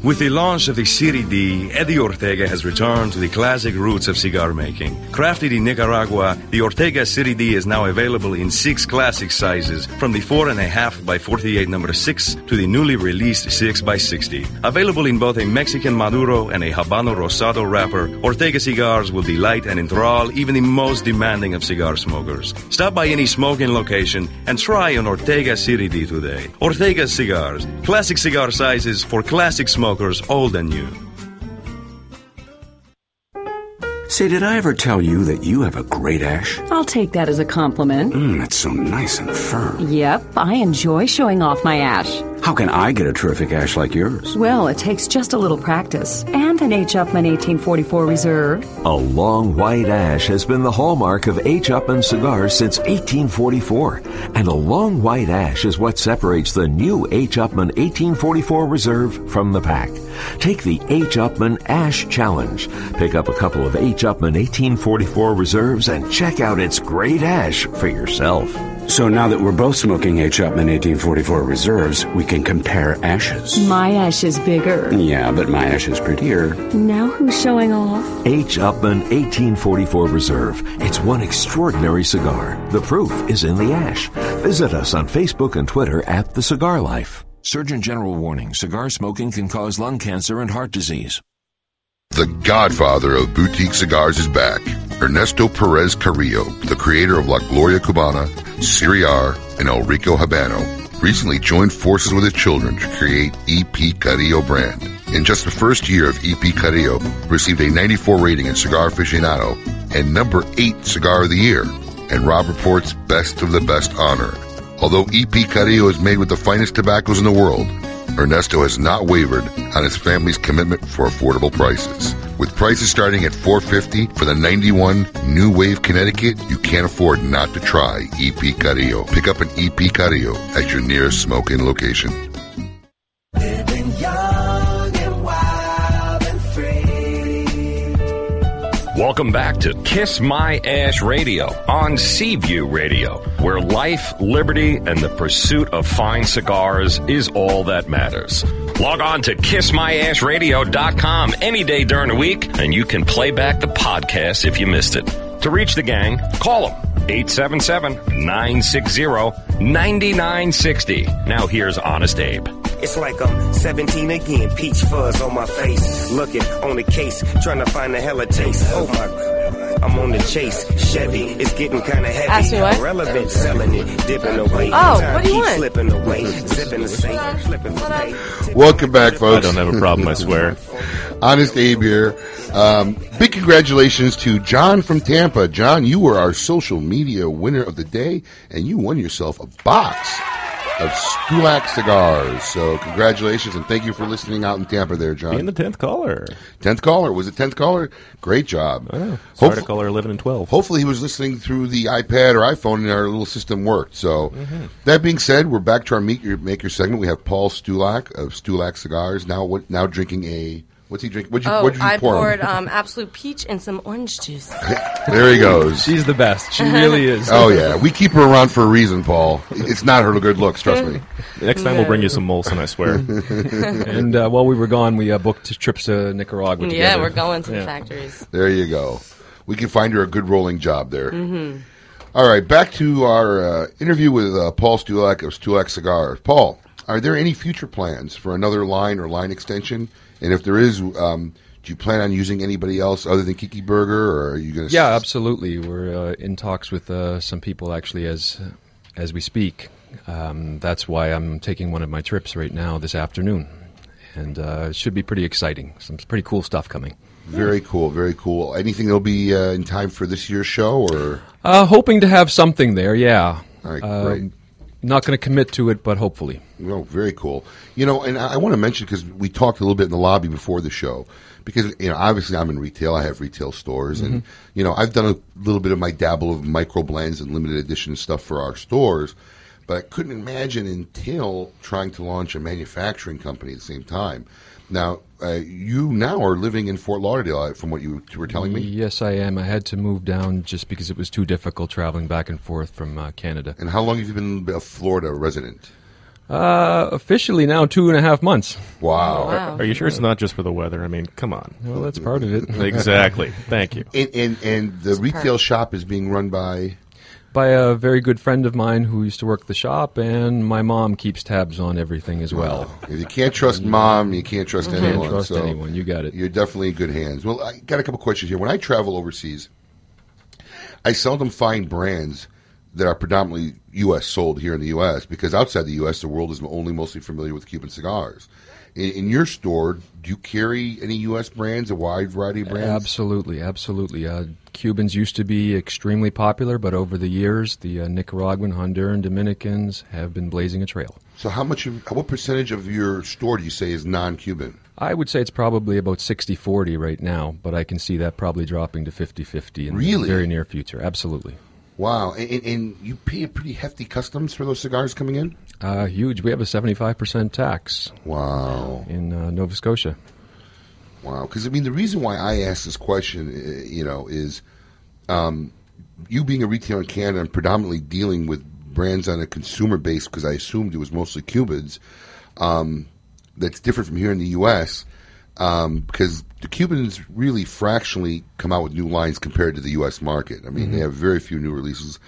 With the launch of the Serie D, Eddie Ortega has returned to the classic roots of cigar making. Crafted in Nicaragua, the Ortega Serie D is now available in six classic sizes, from the 4.5 by 48 number 6 to the newly released 6 by 60. Available in both a Mexican Maduro and a Habano Rosado wrapper, Ortega cigars will delight and enthrall even the most demanding of cigar smokers. Stop by any smoking location and try an Ortega Serie D today. Ortega cigars, classic cigar sizes for classic smokers old and new. Say, did I ever tell you that you have a great ash? I'll take that as a compliment. Mmm, it's so nice and firm. Yep, I enjoy showing off my ash. How can I get a terrific ash like yours? Well, it takes just a little practice and an H. Upmann 1844 Reserve. A long white ash has been the hallmark of H. Upmann cigars since 1844, and a long white ash is what separates the new H. Upmann 1844 Reserve from the pack. Take the H. Upmann Ash Challenge. Pick up a couple of H. Upmann 1844 Reserves and check out its great ash for yourself. So now that we're both smoking H. Upmann 1844 Reserves, we can compare ashes. My ash is bigger. Yeah, but my ash is prettier. Now who's showing off? H. Upmann 1844 Reserve. It's one extraordinary cigar. The proof is in the ash. Visit us on Facebook and Twitter at The Cigar Life. Surgeon General warning cigar smoking can cause lung cancer and heart disease. The godfather of boutique cigars is back. Ernesto Perez Carrillo, the creator of La Gloria Cubana, Serie R, and El Rico Habano, recently joined forces with his children to create EP Carrillo brand. In just the first year of EP Carrillo, received a 94 rating in Cigar Aficionado and number 8 Cigar of the Year, and Robb Report's Best of the Best honor. Although EP Carrillo is made with the finest tobaccos in the world, Ernesto has not wavered on his family's commitment for affordable prices. With prices starting at 450 for the 91 New Wave Connecticut, you can't afford not to try EP Carrillo. Pick up an EP Carrillo at your nearest smoking location. Welcome back to Kiss My Ash Radio on Seaview Radio, where life, liberty, and the pursuit of fine cigars is all that matters. Log on to kissmyashradio.com any day during the week, and you can play back the podcast if you missed it. To reach the gang, call them 877 960 9960. Now here's Honest Abe. It's like I'm 17 again, peach fuzz on my face. Looking on the case, trying to find a hella taste. Oh my, I'm on the chase. Chevy, it's getting kinda heavy. Ask me what? Relevant, selling it, dipping away. Oh, Time what do you keeps want? Slipping away, zipping the safe, flipping the. Welcome back, folks. I don't have a problem, I swear. Honest Abe here. Um, big congratulations to John from Tampa. John, you were our social media winner of the day, and you won yourself a box of Stulak cigars. So congratulations, and thank you for listening out in Tampa there, John. Being the 10th caller. 10th caller. Was it 10th caller? Great job. Sorry Hopef- to call her 11 and 12. Hopefully, he was listening through the iPad or iPhone, and our little system worked. So, Mhm. that being said, we're back to our meet your maker segment. We have Paul Stulak of Stulak Cigars now. What now drinking a what's he drinking? What'd you, oh, what did you I pour? him? poured um, Absolut Peach and some orange juice. There he goes. She's the best. She really is. oh yeah, we keep her around for a reason, Paul. It's not her good looks. Trust me. Next time we'll bring you some Molson, I swear. and uh, while we were gone, we uh, booked trips to Nicaragua. yeah, together. we're going to the factories. There you go. We can find her a good rolling job there. hmm All right, back to our uh, interview with uh, Paul Stulak of Stulak Cigars. Paul, are there any future plans for another line or line extension? And if there is, um, do you plan on using anybody else other than Kiki Berger, or are you going to? Yeah, absolutely. We're uh, in talks with uh, some people actually as as we speak. Um, that's why I'm taking one of my trips right now this afternoon, and uh, it should be pretty exciting. Some pretty cool stuff coming. Very cool, very cool. Anything that'll be uh, in time for this year's show, or Uh, hoping to have something there. Yeah. All right, Um, great. Not going to commit to it, but hopefully. No, very cool. You know, and I, I want to mention because we talked a little bit in the lobby before the show. Because you know, obviously, I'm in retail. I have retail stores, and Mhm. you know, I've done a little bit of my dabble of micro blends and limited edition stuff for our stores. But I couldn't imagine until trying to launch a manufacturing company at the same time. Now, uh, you now are living in Fort Lauderdale, uh, from what you were telling me. Yes, I am. I had to move down just because it was too difficult traveling back and forth from uh, Canada. And how long have you been a Florida resident? Uh, officially now two and a half months. Wow. Are, are you sure it's not just for the weather? I mean, come on. Well, that's part of it. exactly. Thank you. And and, and the retail shop is being run by. By a very good friend of mine who used to work the shop, and my mom keeps tabs on everything as well. If you can't trust mom, you can't trust Can't trust so anyone. You got it. You're definitely in good hands. Well, I got a couple questions here. When I travel overseas, I seldom find brands that are predominantly U.S. sold here in the U.S. because outside the U.S., the world is only mostly familiar with Cuban cigars. In, in your store, do you carry any U.S. brands, a wide variety of brands? Absolutely, absolutely. Uh, Cubans used to be extremely popular, but over the years, the uh, Nicaraguan, Honduran, Dominicans have been blazing a trail. So, how much? Of, what percentage of your store do you say is non-Cuban? I would say it's probably about 60 40 right now, but I can see that probably dropping to 50 50 in Really? the very near future. Absolutely. Wow, and, and, you pay a pretty hefty customs for those cigars coming in. Uh, huge. We have a 75% tax. Wow. In uh, Nova Scotia. Wow, because I mean, the reason why I asked this question, uh, you know, is um, you being a retailer in Canada and predominantly dealing with brands on a consumer base, because I assumed it was mostly Cubans. Um, that's different from here in the U.S. Um, because the Cubans really fractionally come out with new lines compared to the U.S. market. I mean, they Mhm. have very few new releases,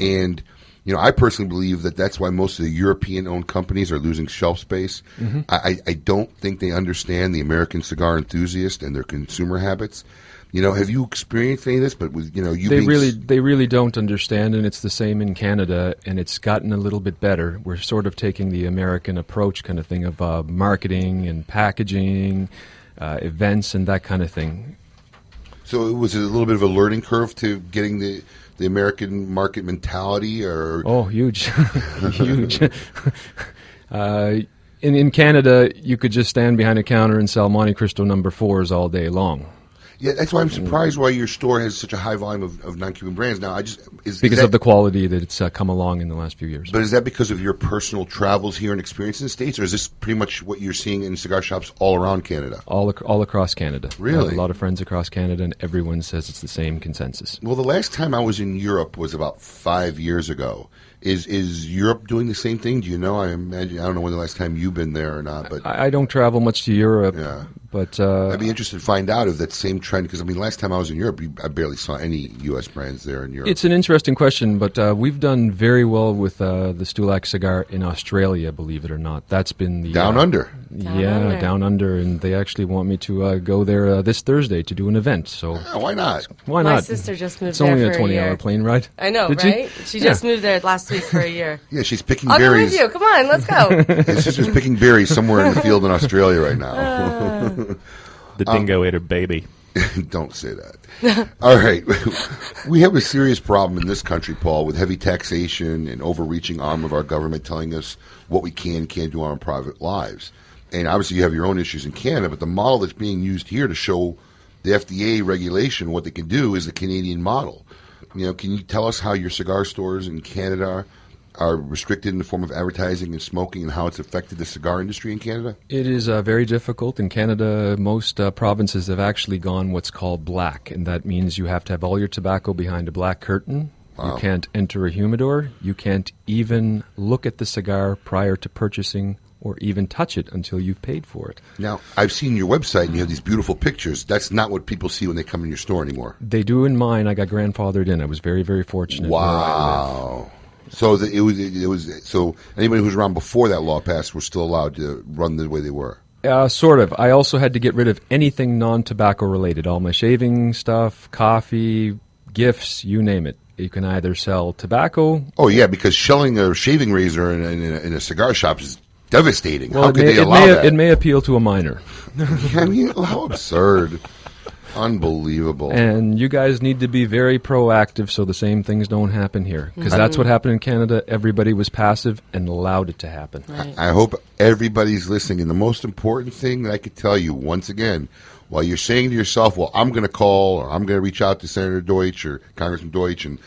and you know, I personally believe that that's why most of the European-owned companies are losing shelf space. Mhm. I, I- I don't think they understand the American cigar enthusiast and their consumer habits. You know, have you experienced any of this? But with you know, you they really s- they really don't understand and it's the same in Canada and it's gotten a little bit better we're sort of taking the American approach kind of thing of uh, marketing and packaging uh, events and that kind of thing. So it was a little bit of a learning curve to getting the the American market mentality, or? Oh huge. Huge. Uh, in, in Canada you could just stand behind a counter and sell Montecristo number fours all day long yeah, that's why I'm surprised why your store has such a high volume of, of non-Cuban brands. Now, I just is, is because that- of the quality that it's uh, come along in the last few years But is that because of your personal travels here and experience in the states, or is this pretty much what you're seeing in cigar shops all around Canada? all, ac- all across Canada I have Really? a lot of friends across Canada and everyone says it's the same consensus Well, the last time I was in Europe was about five years ago. Is is Europe doing the same thing? Do you know? I imagine I don't know when the last time you've been there or not, but I, I don't travel much to Europe, but uh, I'd be interested to find out if that same trend. Because I mean, last time I was in Europe, I barely saw any U.S. brands there in Europe. It's an interesting question, but uh, we've done very well with uh, the Stulak cigar in Australia, believe it or not. That's been the Down uh, under. Down yeah, under. down under, and they actually want me to uh, go there uh, this Thursday to do an event. So why not? Why not? My sister just moved It's there only for a a twenty-hour plane ride. I know, Did she? right? She Yeah. just moved there last week for a year. Yeah, she's picking I'll go berries. with you. Come on, let's go. His sister's picking berries somewhere in the field in Australia right now. The Um, dingo ate her baby. Don't say that. All right. we have a serious problem in this country, Paul, with heavy taxation and overreaching arm of our government telling us what we can can't do on our private lives. And obviously, you have your own issues in Canada, but the model that's being used here to show the FDA regulation what they can do is the Canadian model. You know, can you tell us how your cigar stores in Canada are, restricted in the form of advertising and smoking and how it's affected the cigar industry in Canada? It is uh, very difficult. In Canada, most uh, provinces have actually gone what's called black, and that means you have to have all your tobacco behind a black curtain. Wow. You can't enter a humidor. You can't even look at the cigar prior to purchasing or even touch it until you've paid for it. Now, I've seen your website and you have these beautiful pictures. That's not what people see when they come in your store anymore. They do in mine. I got grandfathered in. I was very, very fortunate. where I live. Wow. So the, it was it was so anybody who was around before that law passed were still allowed to run the way they were. Uh, sort of. I also had to get rid of anything non-tobacco related. All my shaving stuff, coffee, gifts, you name it. You can either sell tobacco. Oh yeah, because shelling a shaving razor in, in, a, in a cigar shop is devastating. Well, How could may, they it allow may, that? It may appeal to a minor. I mean, how absurd! Unbelievable. And you guys need to be very proactive so the same things don't happen here. Because mm-hmm. that's what happened in Canada. Everybody was passive and allowed it to happen. I hope everybody's listening. And the most important thing that I could tell you, once again, while you're saying to yourself, well, I'm going to call or I'm going to reach out to Senator Deutch or Congressman Deutch, and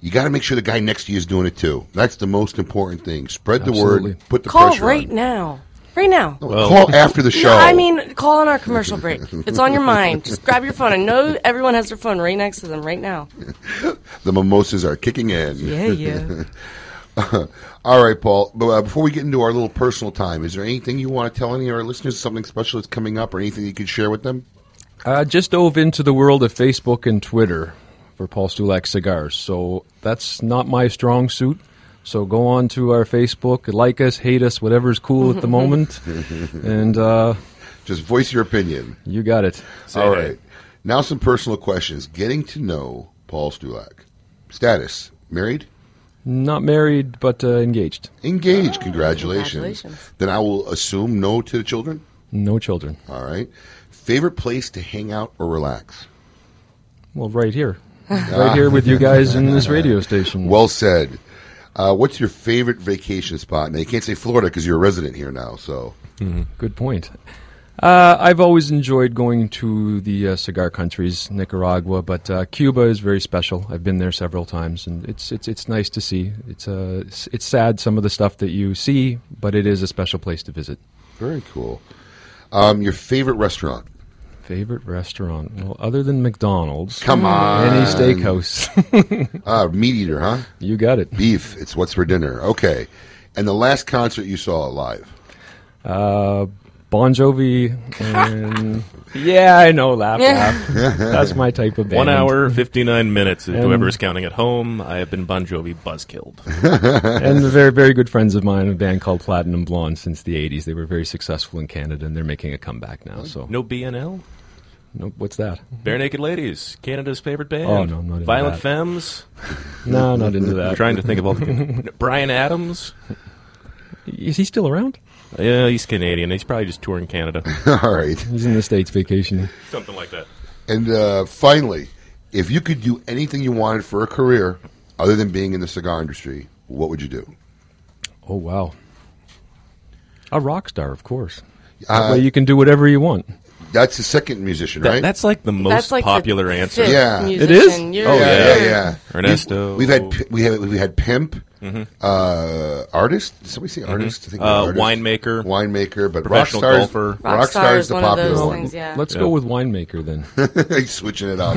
you got to make sure the guy next to you is doing it too. That's the most important thing. Spread the Absolutely. word, put the Call pressure right on. now. Right now. No, call after the show. No, I mean, call on our commercial break. It's on your mind. Just grab your phone. I know everyone has their phone right next to them right now. the mimosas are kicking in. Yeah, yeah. All right, Paul. But, uh, before we get into our little personal time, is there anything you want to tell any of our listeners? Something special that's coming up, or anything you could share with them? I just dove into the world of Facebook and Twitter for Paul Stulak cigars. So that's not my strong suit. So go on to our Facebook, like us, hate us, whatever's cool at the moment, and uh, just voice your opinion. You got it. All right. Now some personal questions. Getting to know Paul Stulak. Status: married. Not married, but uh, engaged. Engaged. Congratulations. congratulations. Then I will assume no to the children. No children. All right. Favorite place to hang out or relax? Well, right here, right here with you guys in this radio station. Well said. Uh, what's your favorite vacation spot? Now you can't say Florida because you're a resident here now. So Good point. Uh, I've always enjoyed going to the uh, cigar countries, Nicaragua, but uh, Cuba is very special. I've been there several times, and it's it's it's nice to see. It's uh, it's, it's sad some of the stuff that you see, but it is a special place to visit. very cool. Um, your favorite restaurant? Favorite restaurant? Well, other than McDonald's, Come on, any steakhouse. uh, meat eater, huh? You got it. Beef. It's what's for dinner. Okay. And the last concert you saw live? Uh, Bon Jovi and yeah, I know, laugh, laugh. That's my type of band. One hour, 59 minutes. And- Whoever is counting at home, I have been Bon Jovi buzzkilled. and very, very good friends of mine, a band called Platinum Blonde since the '80s. They were very successful in Canada, and they're making a comeback now. So No BNL? No, what's that? Barenaked Ladies, Canada's favorite band. Oh, no, I'm not into Violent that. Femmes. No, not into that. I'm trying to think of all the. Bryan Adams. Is he still around? Yeah, he's Canadian. He's probably just touring Canada. All right. He's in the states vacationing. Something like that. And uh, finally, if you could do anything you wanted for a career other than being in the cigar industry, what would you do? Oh wow, a rock star, of course. Uh, that way you can do whatever you want. That's the second musician, That- right? that's like the most That's like the popular answer. fifth Yeah. It is? musician. You're- Oh, yeah, yeah, yeah. Ernesto. We've, we've had pi- we had we had pimp, Mhm. uh, artist. Did somebody say artist? I think Uh, artist. winemaker. winemaker, but Professional rock stars, golfer. Rock, Rockstar star is is the one of popular those one. things, yeah. Let's Yeah. go with winemaker then. He's switching it up.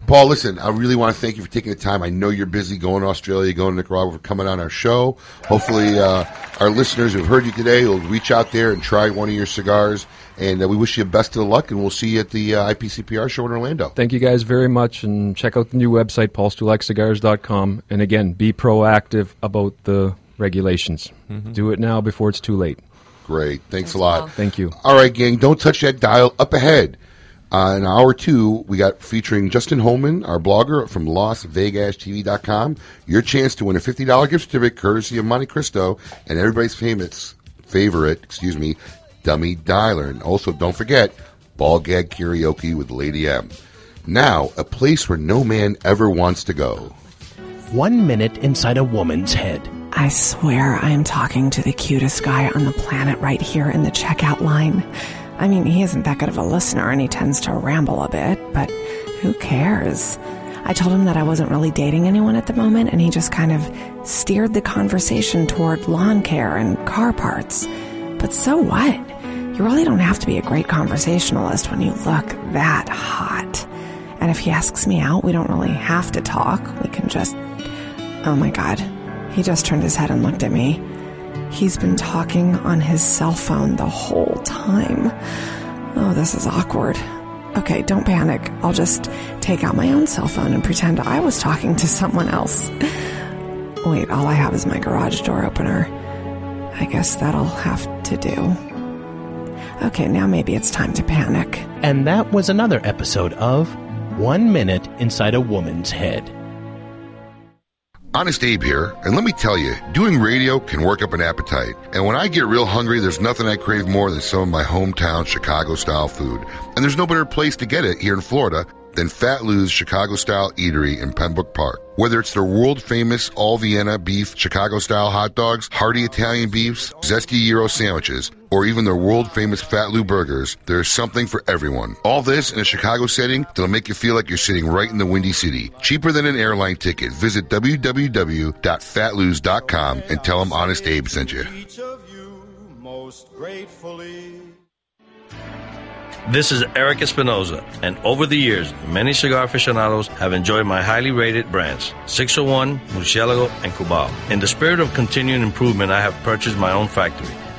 Paul, listen, I really want to thank you for taking the time. I know you're busy going to Australia, going to Nicaragua for coming on our show. Hopefully, uh, our listeners who've heard you today will reach out there and try one of your cigars. And uh, we wish you best of luck, and we'll see you at the uh, IPCPR show in Orlando. Thank you guys very much, and check out the new website, paulstulakcigars.com. And again, be proactive about the regulations. Mm-hmm. Do it now before it's too late. Great. Thanks, a lot. Thank you. All right, gang, don't touch that dial up ahead. Uh, in hour two, we got featuring Justin Holman, our blogger from LasVegasTV.com. Your chance to win a $50 gift certificate courtesy of Montecristo and everybody's famous favorite, excuse me, Dummy Dialer. And also, don't forget, Ball Gag Karaoke with Lady M. Now, a place where no man ever wants to go. One minute inside a woman's head. I swear I'm talking to the cutest guy on the planet right here in the checkout line. I mean, he isn't that good of a listener and he tends to ramble a bit, but who cares? I told him that I wasn't really dating anyone at the moment and he just kind of steered the conversation toward lawn care and car parts. But so what? You really don't have to be a great conversationalist when you look that hot. And if he asks me out, we don't really have to talk. We can just. Oh my god. He just turned his head and looked at me. He's been talking on his cell phone the whole time. Oh, this is awkward. Okay, don't panic. I'll just take out my own cell phone and pretend I was talking to someone else. Wait, all I have is my garage door opener. I guess that'll have to do. Okay, now maybe it's time to panic. And that was another episode of One Minute Inside a Woman's Head. Honest Abe here, and let me tell you, doing radio can work up an appetite. And when I get real hungry, there's nothing I crave more than some of my hometown Chicago style food. And there's no better place to get it here in Florida than Fat Lou's Chicago style eatery in Pembroke Park. Whether it's their world famous all Vienna beef Chicago style hot dogs, hearty Italian beefs, zesty gyro sandwiches, or even their world famous Fat Lou burgers, there's something for everyone. All this in a Chicago setting that'll make you feel like you're sitting right in the Windy City. Cheaper than an airline ticket. Visit www.fatlose.com and tell them Honest Abe sent you. This is Erik Espinosa, and over the years, many cigar aficionados have enjoyed my highly rated brands, 601, Murcielago, and Cubao. In the spirit of continuing improvement, I have purchased my own factory,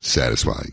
satisfying.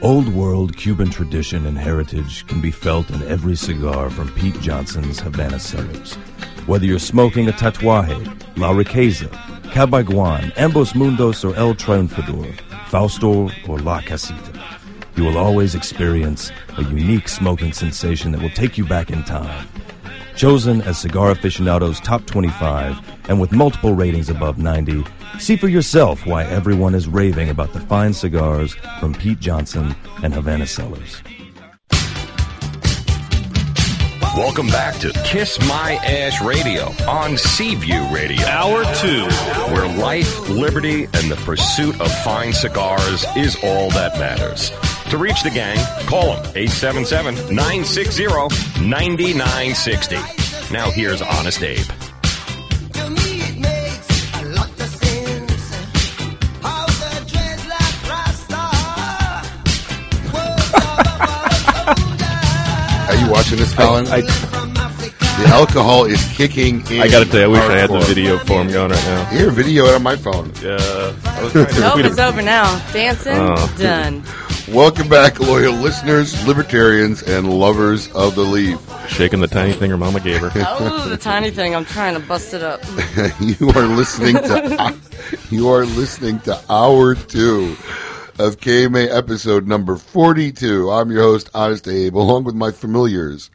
Old world Cuban tradition and heritage can be felt in every cigar from Pete Johnson's Havana Cellars. Whether you're smoking a Tatuaje, La Riqueza, Cabaiguan, Ambos Mundos, or El Triunfador, Fausto, or La Casita, you will always experience a unique smoking sensation that will take you back in time. Chosen as Cigar Aficionado's top 25 and with multiple ratings above 90, see for yourself why everyone is raving about the fine cigars from Pete Johnson and Havana Cellars. Welcome back to Kiss My Ash Radio on Seaview Radio. Hour two. Where life, liberty, and the pursuit of fine cigars is all that matters. To reach the gang, call them 877 960 9960. Now here's Honest Abe. You watching this, Colin? I- the alcohol is kicking in. I gotta tell you, I wish I had the hardcore. video form going right now. Here, video it on my phone. Yeah. I was trying to Nope, tweet it's over now. Dancing, Oh. done. Welcome back, loyal listeners, libertarians, and lovers of the leaf. Shaking the tiny finger Mama gave her. Oh, the tiny thing. I'm trying to bust it up. you are listening to you are listening to hour two of KMA episode number forty-two. I'm your host, Honest Abe, along with my familiars,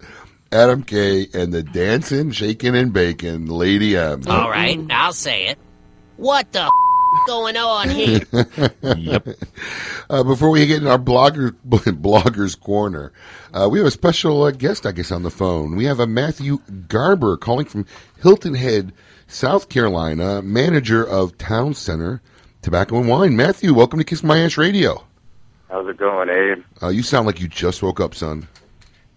Adam K and the dancing, shaking, and bacon, Lady M. All right, I'll say it. What the going on here? yep. Uh, before we get in our blogger bloggers corner, uh, we have a special uh, guest, I guess, on the phone. We have a Matthew Garber calling from Hilton Head, South Carolina, manager of Town Center Tobacco and Wine. Matthew, welcome to Kiss My Ash Radio. How's it going, Abe? Uh, you sound like you just woke up, son.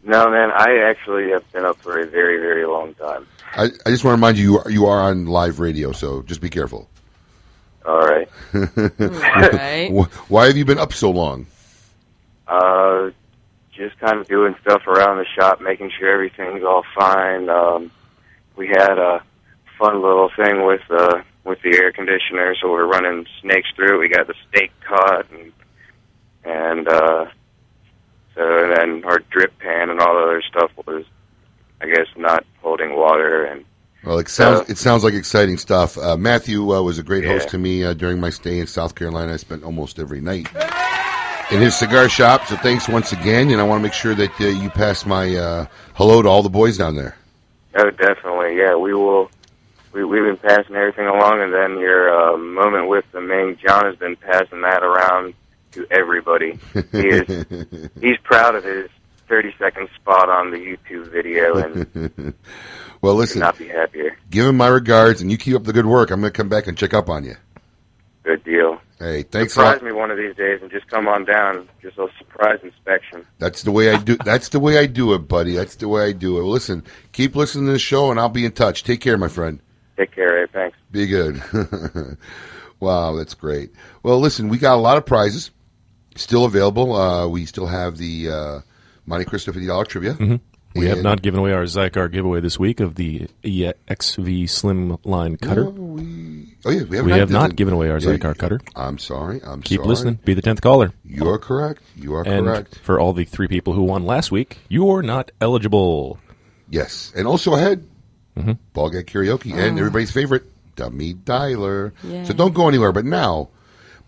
No, man, I actually have been up for a very, very long time. I, I just want to remind you, you are, you are on live radio, so just be careful. All right. right. Why have you been up so long? Uh, just kind of doing stuff around the shop, making sure everything's all fine. Um, we had a fun little thing with uh, with the air conditioner, so we're running snakes through it. We got the steak caught, and and uh, so and then our drip pan and all the other stuff was, I guess, not holding water and Well, it sounds it sounds like exciting stuff. Uh, Matthew uh, was a great host to me uh, during my stay in South Carolina. I spent almost every night in his cigar shop. So thanks once again, and I want to make sure that uh, you pass my uh, hello to all the boys down there. Oh, definitely. Yeah, we will. We, we've been passing everything along, and then your uh, moment with the main John has been passing that around to everybody. He is. he's proud of his 30 second spot on the YouTube video, and well, listen, not be happier. give him my regards, and you keep up the good work. I'm going to come back and check up on you. Good deal. Hey, thanks Surprise me one of these days, and just come on down. Just a surprise inspection. That's the way I do. That's the way I do it, buddy. That's the way I do it. Listen, keep listening to the show, and I'll be in touch. Take care, my friend. Take care, Ray. Thanks. Be good. wow, that's great. Well, listen, we got a lot of prizes still available. Uh, we still have the uh, Monte Cristo fifty dollar trivia. Mhm. We have not given away our Xikar giveaway this week of the EXV Slim Line Cutter. No, we, oh yeah, we have, We not, have not given away our Yeah, Xikar Cutter. I'm sorry. I'm Keep sorry. listening. Be the tenth caller. You are correct. You are and correct. for all the three people who won last week, you're not eligible. Yes, and also ahead, Mm-hmm. Ball Guy Karaoke, and Oh. everybody's favorite, Dummy Dialer. Yay. So don't go anywhere. But now,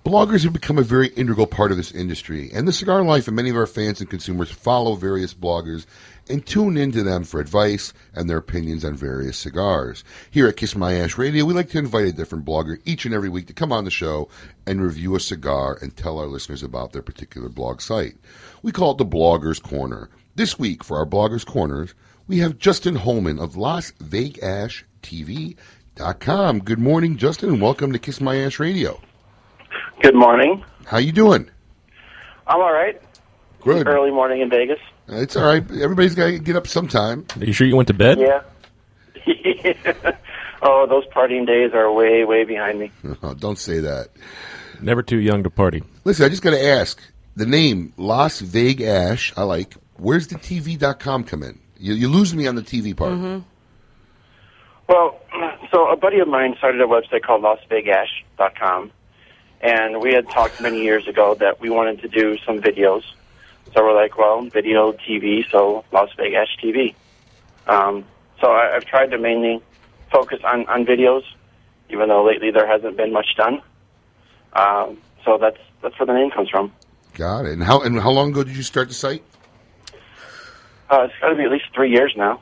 bloggers have become a very integral part of this industry, and the cigar life, and many of our fans and consumers follow various bloggers and tune into them for advice and their opinions on various cigars. Here at Kiss My Ash Radio, we like to invite a different blogger each and every week to come on the show and review a cigar and tell our listeners about their particular blog site. We call it the Bloggers Corner. This week, for our Bloggers Corners, we have Justin Holman of Las Vegas TV.com. Good morning, Justin, and welcome to Kiss My Ash Radio. Good morning. How you doing? I'm all right. Good. Early morning in Vegas. Uh, It's all right. Everybody's got to get up sometime. Are you sure you went to bed? Yeah. oh, those partying days are way, way behind me. Oh, don't say that. Never too young to party. Listen, I just got to ask the name Las Vegas. I like. Where's the TV.com come in? You, you lose me on the TV part. Mm-hmm. Well, so a buddy of mine started a website called LasVegas.com, and we had talked many years ago that we wanted to do some videos. So we're like, well, video, TV, so Las Vegas TV. Um, so I, I've tried to mainly focus on, on videos, even though lately there hasn't been much done. Um, so that's that's where the name comes from. Got it. And how and how long ago did you start the site? Uh, it's got to be at least three years now.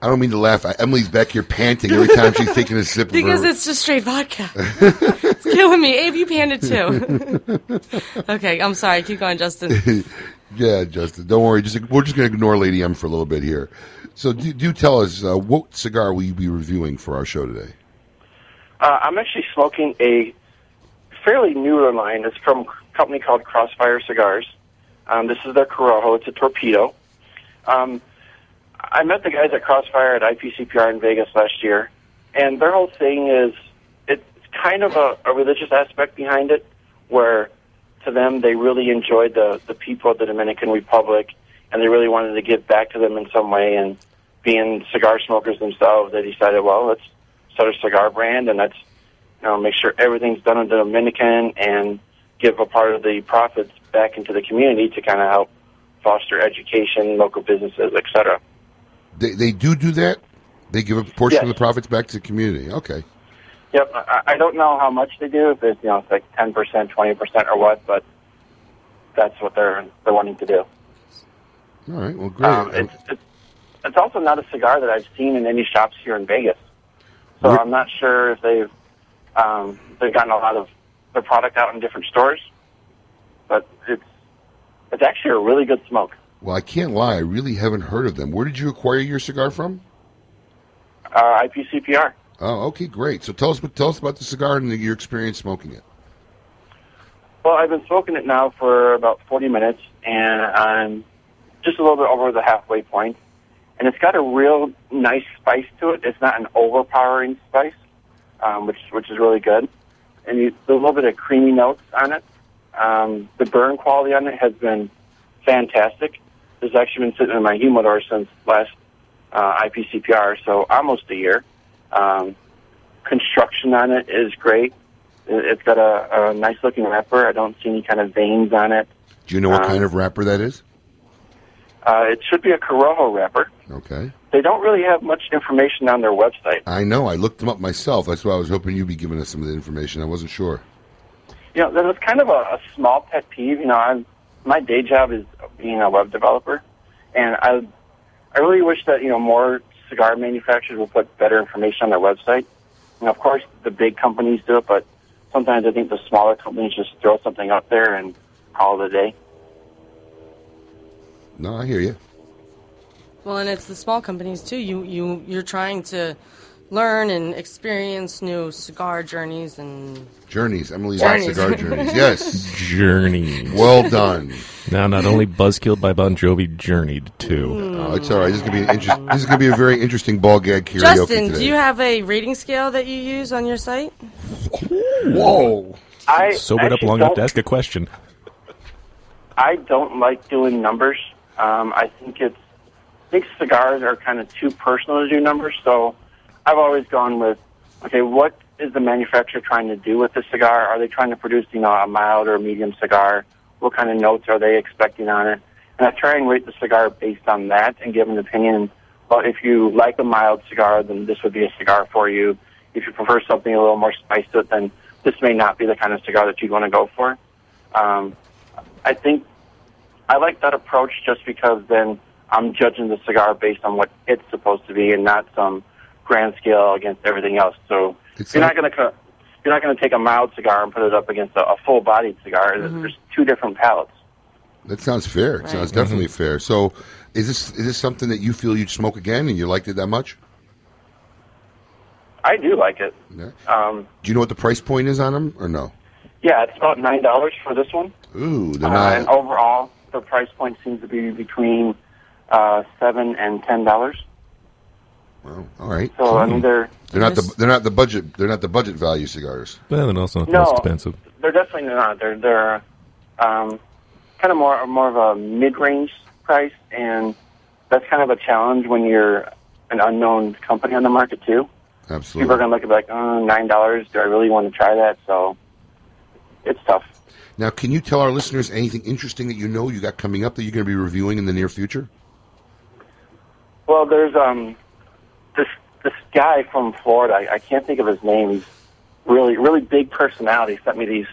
I don't mean to laugh. I- Emily's back here panting every time she's taking a sip Because of her. it's just straight vodka. it's killing me. Abe, you panned it too. okay, I'm sorry. Keep going, Justin. yeah, Justin. Don't worry. Just we're just going to ignore Lady M for a little bit here. So do, do tell us uh, what cigar will you be reviewing for our show today? Uh, I'm actually smoking a fairly newer line. It's from a company called Crossfire Cigars. Um, this is their Corojo. It's a torpedo. Um, I met the guys at Crossfire at IPCPR in Vegas last year, and their whole thing is it's kind of a, a religious aspect behind it, where to them they really enjoyed the the people of the Dominican Republic, and they really wanted to give back to them in some way. And being cigar smokers themselves, they decided, well, let's start a cigar brand, and let's you know make sure everything's done in the Dominican and give a part of the profits back into the community to kind of help foster education, local businesses, etc. They, they do do that. They give a portion of the profits back to the community. Okay. Yep, I, I don't know how much they do. If it's you know it's like ten percent, twenty percent, or what, but that's what they're they're wanting to do. All right. Well, great. Um, it's, it's it's also not a cigar that I've seen in any shops here in Vegas, so Where- I'm not sure if they've um, they've gotten a lot of their product out in different stores, but it's it's actually a really good smoke. well, I can't lie. I really haven't heard of them. Where did you acquire your cigar from? Uh, IPCPR. Oh, okay, great. So tell us, tell us about the cigar and your experience smoking it. Well, I've been smoking it now for about 40 minutes, and I'm just a little bit over the halfway point. And it's got a real nice spice to it. It's not an overpowering spice, um, which which is really good. And you, there's a little bit of creamy notes on it. Um, the burn quality on it has been fantastic. It's actually been sitting in my humidor since last uh, IPCPR, so almost a year. Um, construction on it is great. It- It's got a, a nice looking wrapper. I don't see any kind of veins on it. Do you know what Um, kind of wrapper that is? Uh, it should be a Corojo wrapper. Okay. They don't really have much information on their website. I know. I looked them up myself. That's why I was hoping you'd be giving us some of the information. I wasn't sure. You know, that was kind of a, a small pet peeve. You know, I'm, my day job is being a web developer, and I, I really wish that you know more cigar manufacturers would put better information on their website. And of course, the big companies do it, but sometimes I think the smaller companies just throw something up there and call it a day. No, I hear you. Well, and it's the small companies too. You you you're trying to learn and experience new cigar journeys and Journeys. Emily's Journeys. cigar journeys. Yes. Journey. Well done. Now, not only buzzkilled by Bon Jovi, journeyed too. Oh, it's all right. This is gonna be an interest, This is gonna be a very interesting ball gag karaoke Justin, today. do you have a rating scale that you use on your site? Whoa! I Sobered up actually long enough to don't- ask a question. I don't like doing numbers. Um, I think it's I think cigars are kind of too personal to do numbers. So I've always gone with okay, what is the manufacturer trying to do with the cigar? Are they trying to produce you know a mild or medium cigar? What kind of notes are they expecting on it? And I try and rate the cigar based on that and give an opinion. Well, if you like a mild cigar, then this would be a cigar for you. If you prefer something a little more spice to it, then this may not be the kind of cigar that you'd want to go for. Um, I think I like that approach just because then I'm judging the cigar based on what it's supposed to be and not some grand scale against everything else. So It's you're not going to you're not going to take a mild cigar and put it up against a, a full bodied cigar. There's- Mhm. There's two different palates. That sounds fair. It sounds definitely fair. So, is this is this something that you feel you'd smoke again, and you liked it that much? I do like it. Yeah. Um, Do you know what the price point is on them, or no? yeah, it's about nine dollars for this one. Ooh, they're Uh, not. and overall, the price point seems to be between uh, seven and ten dollars. Well, all right. So I mean, they're They're not the they're not the budget they're not the budget value cigars. Well, and also not No. most expensive. They're definitely not. They're they're um, kind of more more of a mid range price, and that's kind of a challenge when you're an unknown company on the market too. People Absolutely. are going to look at it like, oh, nine dollars. Do I really want to try that? So it's tough. Now, can you tell our listeners anything interesting that you know you got coming up that you're going to be reviewing in the near future? Well, there's um this this guy from Florida. I, I can't think of his name. He's really really big personality. Sent me these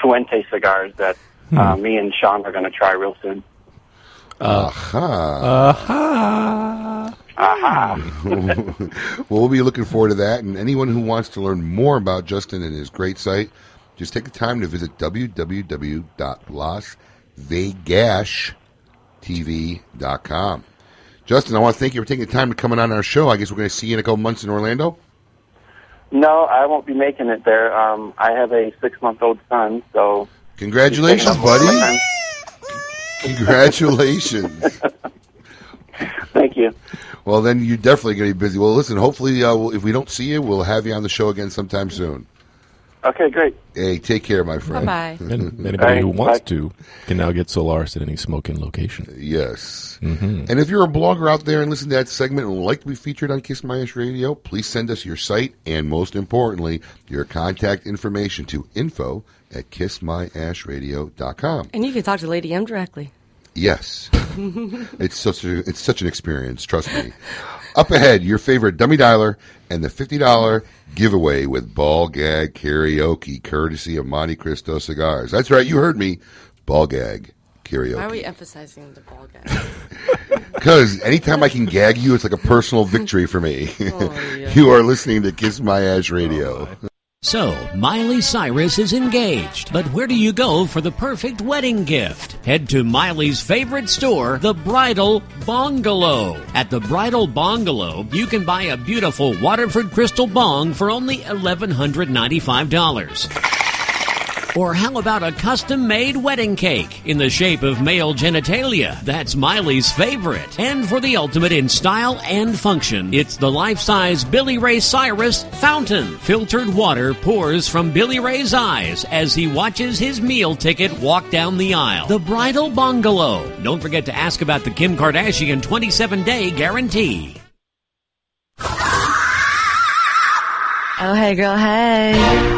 Fuente cigars that uh, me and Sean are going to try real soon. Aha. Aha. Aha. well, we'll be looking forward to that. And anyone who wants to learn more about Justin and his great site, just take the time to visit www.lasvegas.tv.com. Justin, I want to thank you for taking the time to coming on our show. I guess we're going to see you in a couple months in Orlando. No, I won't be making it there. Um, I have a six month old son, so Congratulations, he's taking up most of my buddy. Congratulations. Thank you. Well, then you're definitely going to be busy. Well, listen, hopefully, uh, if we don't see you, we'll have you on the show again sometime soon. Okay, great. Hey, take care, my friend. Bye-bye. And anybody who Bye. wants to can now get Solaris at any smoking location. Yes. hmm And if you're a blogger out there and listen to that segment and would like to be featured on Kiss My Ash Radio, please send us your site and, most importantly, your contact information to info at kissmyashradio.com. And you can talk to Lady M directly. Yes. it's such a, it's such an experience, trust me. Up ahead, your favorite dummy dialer and the $50 giveaway with ball gag karaoke courtesy of Monte Cristo cigars. That's right, you heard me. Ball gag karaoke. Why are we emphasizing the ball gag? Because anytime I can gag you, it's like a personal victory for me. Oh, you are listening to Kiss My Ash Radio. Oh, So, Miley Cyrus is engaged, but where do you go for the perfect wedding gift? Head to Miley's favorite store, the Bridal Bongalow. At the Bridal Bungalow, you can buy a beautiful Waterford crystal bong for only $1,195. Or how about a custom made wedding cake in the shape of male genitalia? That's Miley's favorite. And for the ultimate in style and function, it's the life size Billy Ray Cyrus fountain. Filtered water pours from Billy Ray's eyes as he watches his meal ticket walk down the aisle. The Bridal Bungalow. Don't forget to ask about the Kim Kardashian 27 day guarantee. Oh, hey, girl, hey.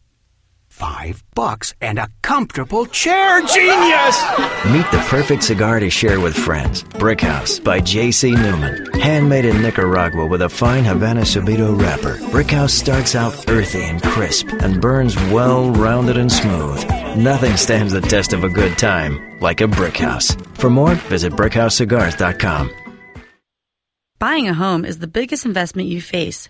Five bucks and a comfortable chair. Genius! Meet the perfect cigar to share with friends. Brickhouse by J.C. Newman. Handmade in Nicaragua with a fine Havana Subido wrapper. Brickhouse starts out earthy and crisp and burns well rounded and smooth. Nothing stands the test of a good time like a Brickhouse. For more, visit BrickhouseCigars.com. Buying a home is the biggest investment you face.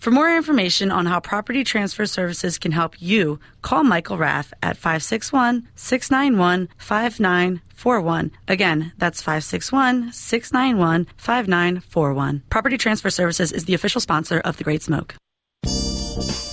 For more information on how Property Transfer Services can help you, call Michael Rath at 561 691 5941. Again, that's 561 691 5941. Property Transfer Services is the official sponsor of The Great Smoke.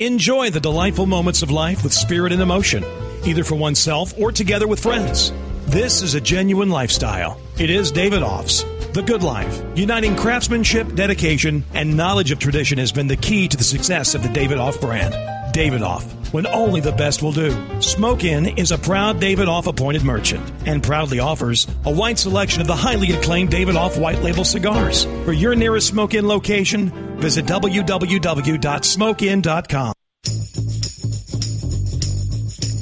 Enjoy the delightful moments of life with spirit and emotion, either for oneself or together with friends. This is a genuine lifestyle. It is Davidoff's. The Good Life. Uniting craftsmanship, dedication, and knowledge of tradition has been the key to the success of the Davidoff brand. Davidoff, when only the best will do. Smoke Inn is a proud Davidoff appointed merchant and proudly offers a wide selection of the highly acclaimed Davidoff white label cigars. For your nearest Smoke Inn location, visit www.smokeinn.com.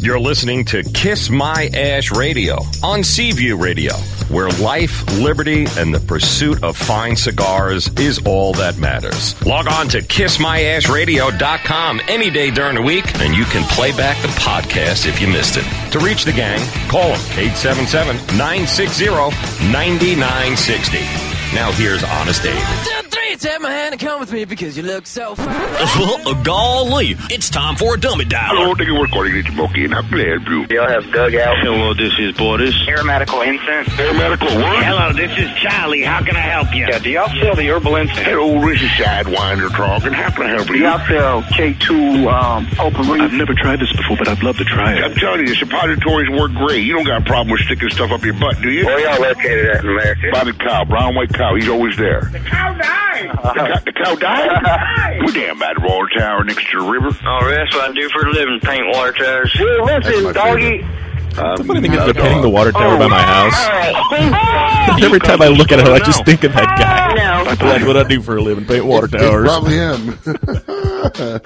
You're listening to Kiss My Ash Radio on Seaview Radio, where life, liberty, and the pursuit of fine cigars is all that matters. Log on to kissmyashradio.com any day during the week, and you can play back the podcast if you missed it. To reach the gang, call them 877 960 9960. Now here's Honest Abe. Three, take my hand and come with me because you look so fine. Golly, it's time for a dummy dial. Hello, thank you for calling it Smoky. How can I help you? Y'all have dugout. Hello, this is Boris. Aeromedical incense. Aeromedical what? Hello, this is Charlie. How can I help you? Yeah, do y'all sell the herbal incense? Hello, this is Sidewinder talking. How can I help you? Do you? y'all sell K2 um, potpourri? I've never tried this before, but I'd love to try it. I'm telling you, suppositories work great. You don't got a problem with sticking stuff up your butt, do you? Where y'all located at in America? By the cow, brown white cow. He's always there. The cow died. The, cow, the cow died? We're damn bad water tower next to the river. Oh, that's what I do for a living, paint water towers. Hey, listen, my doggy. the funny thing is, they're painting the water tower by my house. house. Every time I look at it, I just think of that guy. No. That's what I do for a living, paint water It's towers. probably him.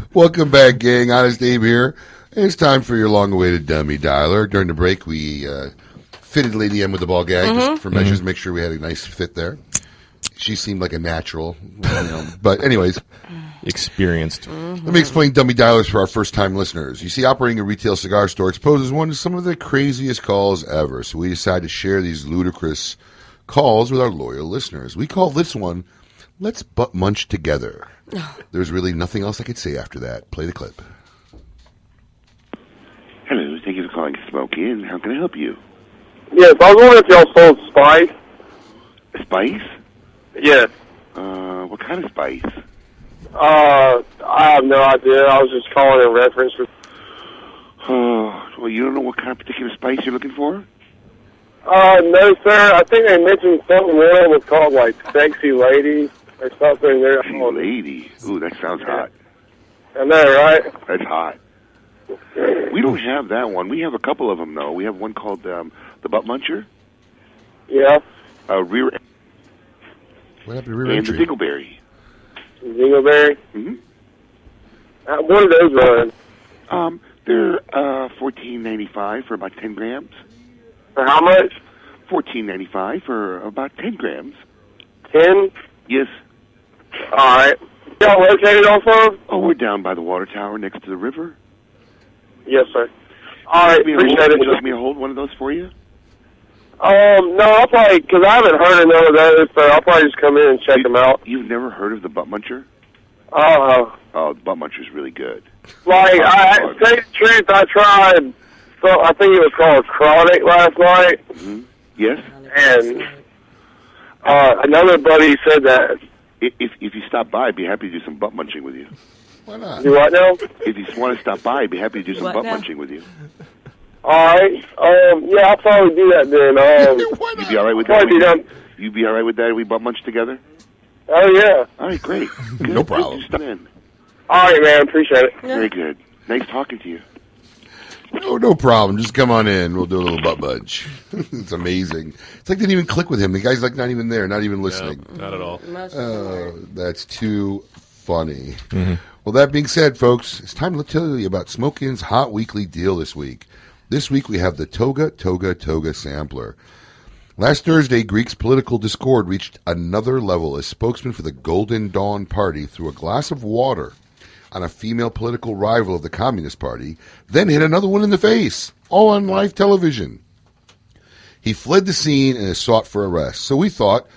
Welcome back, gang. Honest Abe here. It's time for your long-awaited dummy dialer. During the break, we uh, fitted Lady M with the ball gag Mhm. just for measures, make sure we had a nice fit there. She seemed like a natural, you know. but anyways, experienced. Let me explain dummy dialers for our first-time listeners. You see, operating a retail cigar store exposes one to some of the craziest calls ever. So we decided to share these ludicrous calls with our loyal listeners. We call this one Let's butt munch together. There's really nothing else I could say after that. Play the clip. Hello, thank you for calling Smoke Inn. How can I help you? Yes, I was wondering if y'all sold spice. Spice? Yes. Uh, what kind of spice? Uh, I have no idea. I was just calling in reference for. Oh, well, you don't know what kind of particular spice you're looking for? Uh, no, sir. I think they mentioned something. One was called like "sexy lady" or something. There. Sexy lady. Ooh, that sounds hot. I know, right? That's hot. We don't have that one. We have a couple of them though. We have one called um, the Butt Muncher, Yeah. uh, Rear, What happened to rear and the entry? Dingleberry. Dingleberry. Mm-hmm. Uh, what are those run? Um, they're uh, fourteen ninety five for about ten grams. For how much? Fourteen ninety five for about ten grams. Ten. Yes. All right. Y'all located off of? Oh, we're down by the water tower next to the river. Yes, sir. All right. Would me Appreciate hold- it. Would you like me to hold one of those for you? Um, no, I'll probably because I haven't heard of none of those, so I'll probably just come in and check them out. You've never heard of the Butt Muncher? Uh, Oh, the Butt Muncher's really good. like I I- say the truth, I tried. So I think it was called Chronic last night, Mm-hmm. Yes. and uh, another buddy said that. If, if if you stop by, I'd be happy to do some butt munching with you. Why not? Do what now? If you want to stop by, I'd be happy to do some What butt now? munching with you. All right. Um, yeah, I'll probably do that then. Um, You'd be all right with that? Be done. You'd be all right with that if we butt munch together? Oh yeah. All right, great. Good. No problem. Just in. All right, man. Appreciate it. Very good. Nice talking to you. No, no problem. Just come on in. We'll do a little butt budge. it's amazing. It's like they didn't even click with him. The guy's like not even there, not even listening. not at all. Uh, that's too funny. Mhm. Well, that being said, folks, it's time to tell you about Smoke Inn's hot weekly deal this week. This week we have the Toga Toga Toga sampler. Last Thursday, Greek's political discord reached another level as spokesman for the Golden Dawn Party threw a glass of water on a female political rival of the Communist Party, then hit another one in the face, all on live television. He fled the scene and is sought for arrest. So we thought,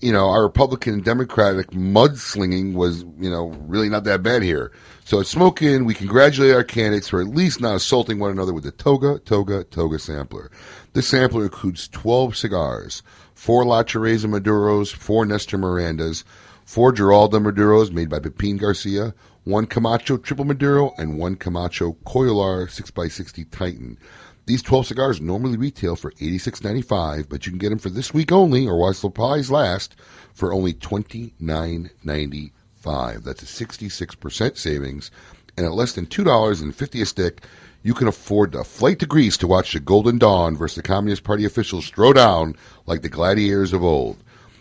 you know, our Republican and Democratic mudslinging was, you know, really not that bad here. So at Smoke Inn, we congratulate our candidates for at least not assaulting one another with the Toga Toga Toga sampler. This sampler includes 12 cigars, four La Teresa Maduros, four Nestor Mirandas, four Geraldo Maduros made by Pepin Garcia, one Camacho Triple Maduro, and one Camacho Coyolar 6x60 Titan. These 12 cigars normally retail for $86.95, but you can get them for this week only, or while supplies last, for only $29.95. That's a 66% savings. And at less than two dollars and fifty a stick, you can afford a flight to Greece to watch the Golden Dawn versus the Communist Party officials throw down like the gladiators of old.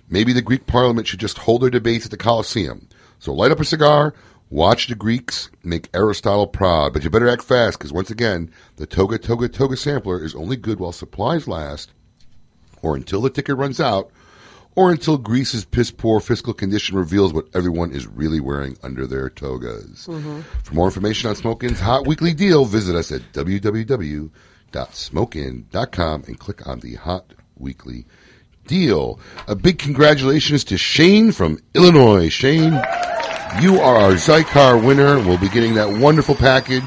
Maybe the Greek parliament should just hold their debates at the Colosseum. So light up a cigar, watch the Greeks make Aristotle proud, but you better act fast because once again, the Toga Toga Toga sampler is only good while supplies last, or until the ticket runs out, or until Greece's piss poor fiscal condition reveals what everyone is really wearing under their togas. Mm-hmm. For more information on Smoke Inn's hot weekly deal, visit us at www.smokeinn.com and click on the hot weekly deal. A big congratulations to Shane from Illinois. Shane, you are our Xikar winner. We'll be getting that wonderful package.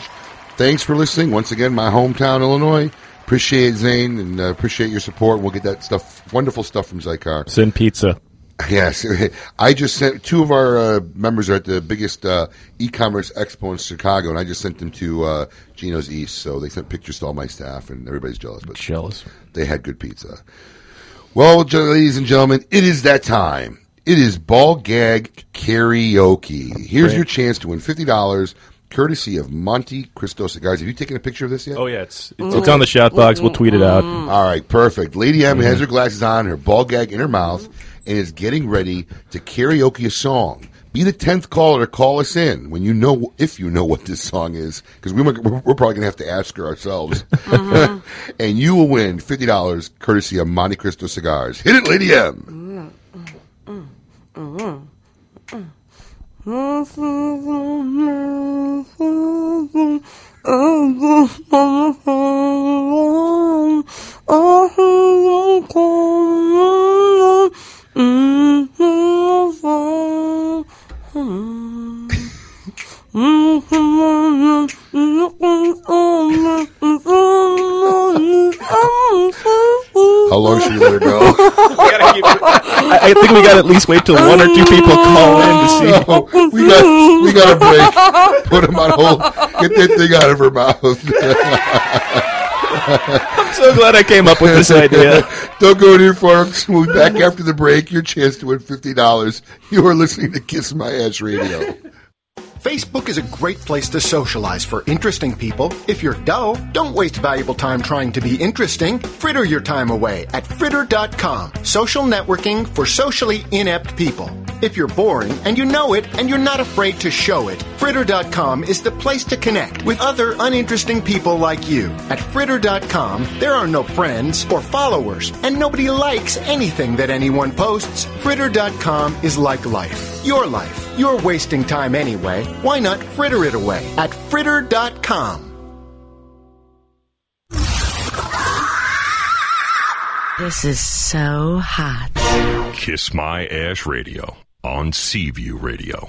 Thanks for listening. Once again, my hometown, Illinois. Appreciate Zane and uh, appreciate your support. We'll get that stuff, wonderful stuff from Xikar. Send pizza. Yes, I just sent two of our uh, members are at the biggest uh, e-commerce expo in Chicago, and I just sent them to uh, Gino's East. So they sent pictures to all my staff, and everybody's jealous. But jealous. They had good pizza. Well, ladies and gentlemen, it is that time. It is ball gag karaoke. Here's Great. your chance to win fifty dollars, courtesy of Monte Cristo Cigars. Have you taken a picture of this yet? Oh yeah, it's it's, mm. it's on the shout box. We'll tweet it out. Mm. All right, perfect. Lady M mm-hmm. has Mhm. her glasses on, her ball gag in her mouth, and is getting ready to karaoke a song. Be the tenth caller to call us in when you know if you know what this song is, because we, might- we're, we're probably going to have to ask her ourselves. Mm-hmm. and you will win fifty dollars, courtesy of Monte Cristo cigars. Hit it, Lady M. Mm-hmm. Mm-hmm. How long should we let her go? I, I think we got to at least wait till one or two people call in to see. No, we got we got a break. Put him on hold. Get that thing out of her mouth. I'm so glad I came up with this idea. Don't go anywhere, folks. We'll be back after the break. Your chance to win fifty dollars. You are listening to Kiss My Ass Radio. Facebook is a great place to socialize for interesting people. If you're dull, don't waste valuable time trying to be interesting. Fritter your time away at fritter.com. Social networking for socially inept people. If you're boring and you know it and you're not afraid to show it, fritter.com is the place to connect with other uninteresting people like you. At fritter.com, there are no friends or followers, and nobody likes anything that anyone posts. Fritter.com is like life. Your life. You're wasting time anyway. Why not fritter it away at fritter.com? This is so hot. Kiss My Ash Radio on Seaview Radio.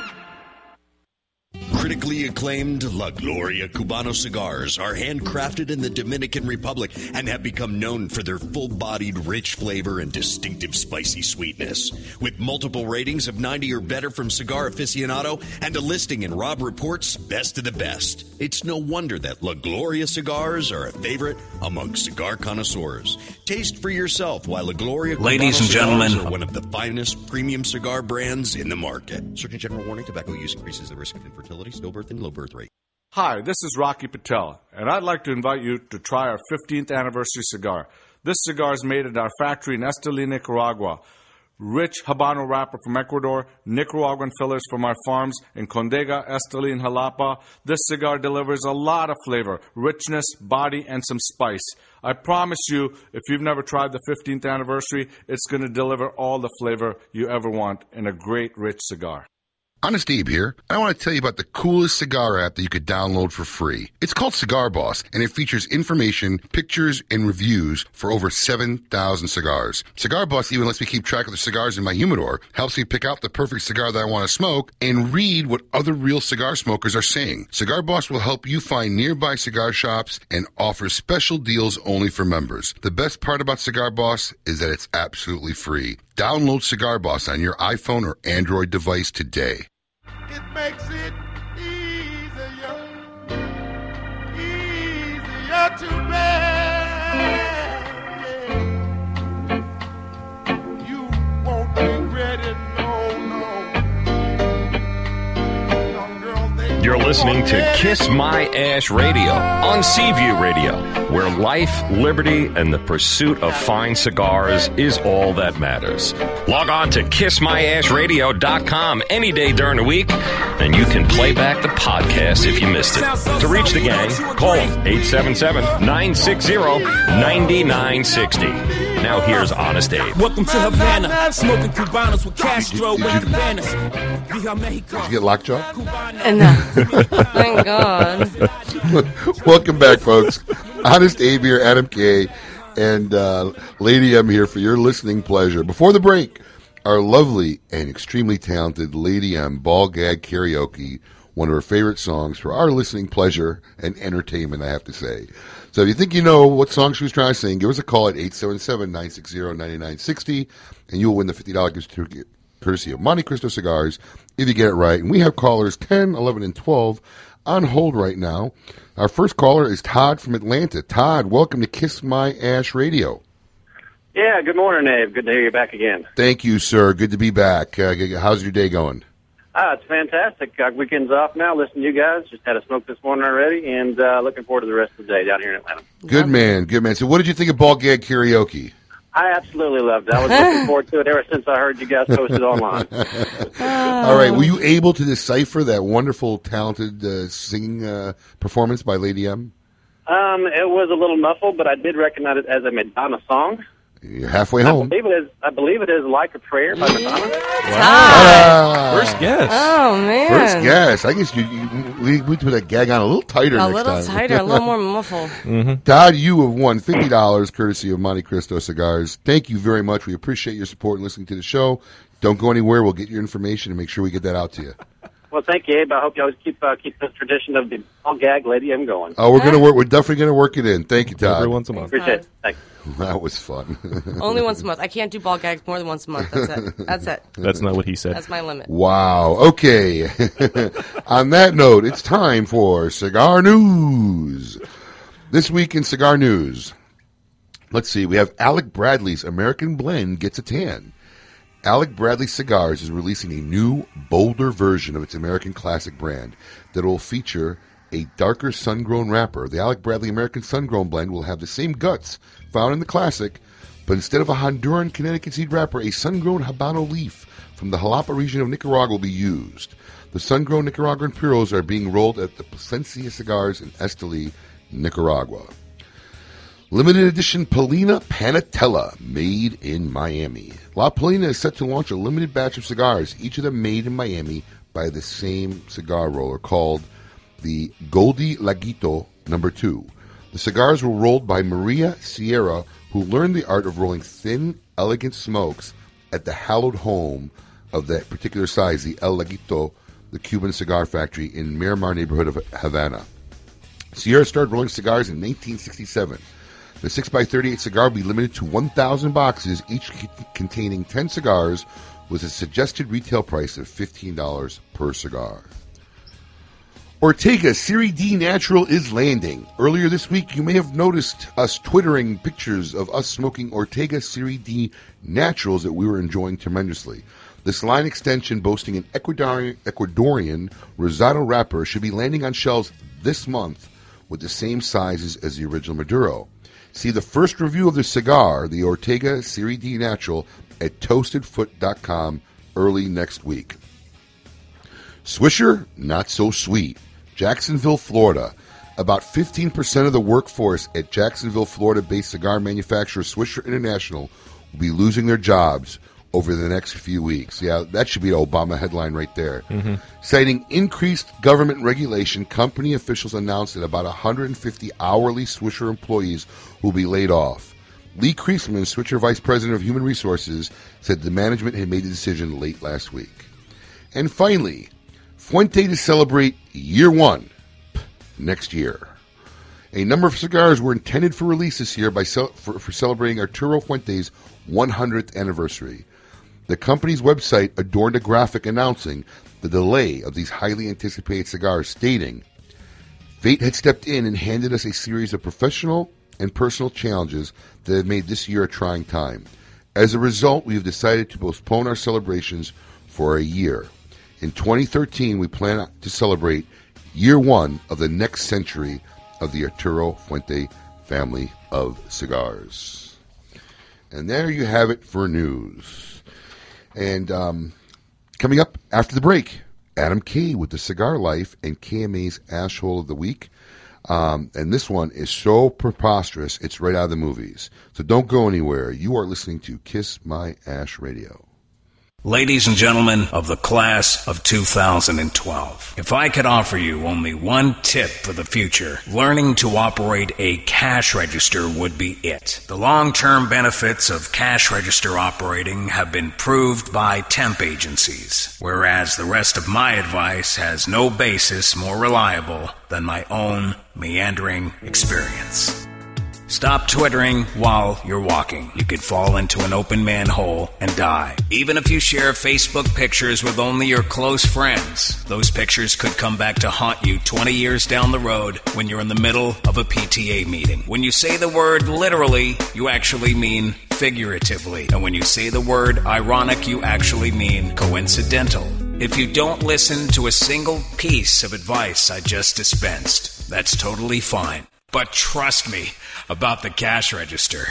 Critically acclaimed La Gloria Cubana cigars are handcrafted in the Dominican Republic and have become known for their full bodied, rich flavor and distinctive spicy sweetness. With multiple ratings of 90 or better from Cigar Aficionado and a listing in Robb Report's Best of the Best, it's no wonder that La Gloria cigars are a favorite among cigar connoisseurs. Taste for yourself why La Gloria Cubana Ladies and cigars gentlemen. are one of the finest premium cigar brands in the market. Surgeon General warning tobacco use increases the risk of infertility, and low birth rate. Hi, this is Rocky Patel, and I'd like to invite you to try our 15th anniversary cigar. This cigar is made at our factory in Esteli, Nicaragua. Rich Habano wrapper from Ecuador, Nicaraguan fillers from our farms in Condega, Esteli, and Jalapa. This cigar delivers a lot of flavor, richness, body, and some spice. I promise you, if you've never tried the 15th anniversary, it's going to deliver all the flavor you ever want in a great, rich cigar. Honest Abe here. I want to tell you about the coolest cigar app that you could download for free. It's called Cigar Boss, and it features information, pictures, and reviews for over 7,000 cigars. Cigar Boss even lets me keep track of the cigars in my humidor, helps me pick out the perfect cigar that I want to smoke, and read what other real cigar smokers are saying. Cigar Boss will help you find nearby cigar shops and offers special deals only for members. The best part about Cigar Boss is that it's absolutely free. Download Cigar Boss on your iPhone or Android device today. It makes it easier, easier to You're listening to Kiss My Ash Radio on Seaview Radio, where life, liberty, and the pursuit of fine cigars is all that matters. Log on to kissmyashradio.com any day during the week, and you can play back the podcast if you missed it. To reach the gang, call them 877 960 9960. Now here's Honest Abe. Welcome to Havana, smoking Cubanos with Castro and Cabanas. Via Mexico. Did you get lockjaw? No. Thank God. Welcome back, folks. Honest Abe here, Adam K. And uh, Lady M here for your listening pleasure. Before the break, our lovely and extremely talented Lady M ball gag karaoke, one of her favorite songs for our listening pleasure and entertainment, I have to say. So if you think you know what song she was trying to sing, give us a call at 877-960-9960 and you will win the $50 gift certificate courtesy of Monte Cristo Cigars, if you get it right. And we have callers 10, 11, and 12 on hold right now. Our first caller is Todd from Atlanta. Todd, welcome to Kiss My Ash Radio. Yeah, good morning, Abe. Good to hear you back again. Thank you, sir. Good to be back. Uh, how's your day going? Ah, it's fantastic. Got weekends off now. Listen to you guys. Just had a smoke this morning already, and uh, looking forward to the rest of the day down here in Atlanta. Good man, good man. So, what did you think of Ball Gag Karaoke? I absolutely loved it. I was looking forward to it ever since I heard you guys post it online. All right, were you able to decipher that wonderful, talented uh, singing uh, performance by Lady M? Um, it was a little muffled, but I did recognize it as a Madonna song. You're halfway I home. believe it is. I believe it is "Like a Prayer" by Madonna. Ah. First guess. Oh man. First guess. I guess you, you we we put that gag on a little tighter A next little time. tighter, a little more muffled. Todd, you have won fifty dollars courtesy of Monte Cristo Cigars. Thank you very much. We appreciate your support and listening to the show. Don't go anywhere. We'll get your information and make sure we get that out to you. Well, thank you, Abe. I hope you always keep uh, keep this tradition of the all gag Lady M going. Oh, we're gonna work. We're definitely gonna work it in. Thank you, Todd. Every once a month. Appreciate it. Thanks. That was fun. Only once a month. I can't do ball gags more than once a month. That's it. That's it. That's not what he said. That's my limit. Wow. Okay. On that note, it's time for cigar news. This week in cigar news, let's see. We have Alec Bradley's American Blend gets a tan. Alec Bradley Cigars is releasing a new, bolder version of its American classic brand that will feature a darker sun-grown wrapper. The Alec Bradley American Sun-Grown Blend will have the same guts found in the classic, but instead of a Honduran Connecticut seed wrapper, a sun-grown Habano leaf from the Jalapa region of Nicaragua will be used. The sun-grown Nicaraguan puros are being rolled at the Plasencia Cigars in Esteli, Nicaragua. Limited edition Palina Panatella, made in Miami. La Palina is set to launch a limited batch of cigars, each of them made in Miami by the same cigar roller called the Goldie Laguito Number 2. The cigars were rolled by Maria Sierra, who learned the art of rolling thin, elegant smokes at the hallowed home of that particular size, the El Laguito, the Cuban cigar factory in Miramar neighborhood of Havana. Sierra started rolling cigars in 1967. The 6x38 cigar will be limited to 1,000 boxes, each c- containing 10 cigars, with a suggested retail price of $15 per cigar. Ortega Serie D Natural is landing. Earlier this week, you may have noticed us twittering pictures of us smoking Ortega Serie D Naturals that we were enjoying tremendously. This line extension, boasting an Ecuadorian, Ecuadorian Rosado wrapper, should be landing on shelves this month with the same sizes as the original Maduro. See the first review of the cigar, the Ortega Serie D Natural, at toastedfoot.com early next week. Swisher, not so sweet. Jacksonville, Florida. About 15% of the workforce at Jacksonville, Florida based cigar manufacturer Swisher International will be losing their jobs over the next few weeks. Yeah, that should be an Obama headline right there. Mhm. Citing increased government regulation, company officials announced that about 150 hourly Swisher employees will be laid off. Lee Kriesman, Swisher Vice President of Human Resources, said the management had made the decision late last week. And finally, Fuente to celebrate year one next year. A number of cigars were intended for release this year by for, for celebrating Arturo Fuente's 100th anniversary. The company's website adorned a graphic announcing the delay of these highly anticipated cigars, stating, Fate had stepped in and handed us a series of professional and personal challenges that have made this year a trying time. As a result, we have decided to postpone our celebrations for a year. In 2013, we plan to celebrate year one of the next century of the Arturo Fuente family of cigars. And there you have it for news. And um, coming up after the break, Adam K with the Cigar Life and KMA's Asshole of the Week. Um, and this one is so preposterous, it's right out of the movies. So don't go anywhere. You are listening to Kiss My Ash Radio. Ladies and gentlemen of the class of 2012, if I could offer you only one tip for the future, learning to operate a cash register would be it. The long term benefits of cash register operating have been proved by temp agencies, whereas the rest of my advice has no basis more reliable than my own meandering experience. Stop twittering while you're walking. You could fall into an open manhole and die. Even if you share Facebook pictures with only your close friends, those pictures could come back to haunt you 20 years down the road when you're in the middle of a PTA meeting. When you say the word literally, you actually mean figuratively. And when you say the word ironic, you actually mean coincidental. If you don't listen to a single piece of advice I just dispensed, that's totally fine. But trust me about the cash register.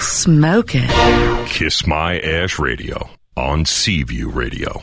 Smoke it. Kiss My Ash Radio on Seaview Radio.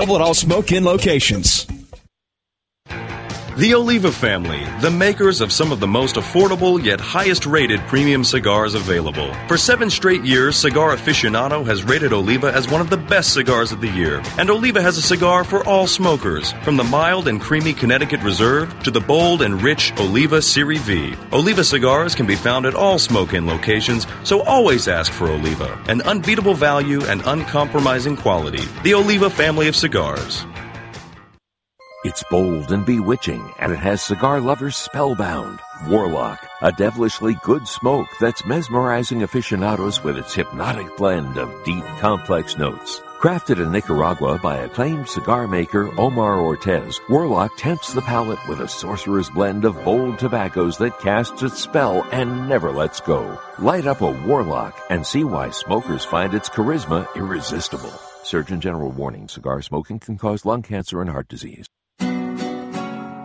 at all Smoke Inn locations. The Oliva family, the makers of some of the most affordable yet highest rated premium cigars available. For seven straight years, Cigar Aficionado has rated Oliva as one of the best cigars of the year. And Oliva has a cigar for all smokers, from the mild and creamy Connecticut Reserve to the bold and rich Oliva Serie V. Oliva cigars can be found at all Smoke Inn locations, so always ask for Oliva. An unbeatable value and uncompromising quality. The Oliva family of cigars. It's bold and bewitching, and it has cigar lovers spellbound. Warlock, a devilishly good smoke that's mesmerizing aficionados with its hypnotic blend of deep, complex notes. Crafted in Nicaragua by acclaimed cigar maker Omar Ortez, Warlock tempts the palate with a sorcerer's blend of bold tobaccos that casts its spell and never lets go. Light up a Warlock and see why smokers find its charisma irresistible. Surgeon General warning cigar smoking can cause lung cancer and heart disease.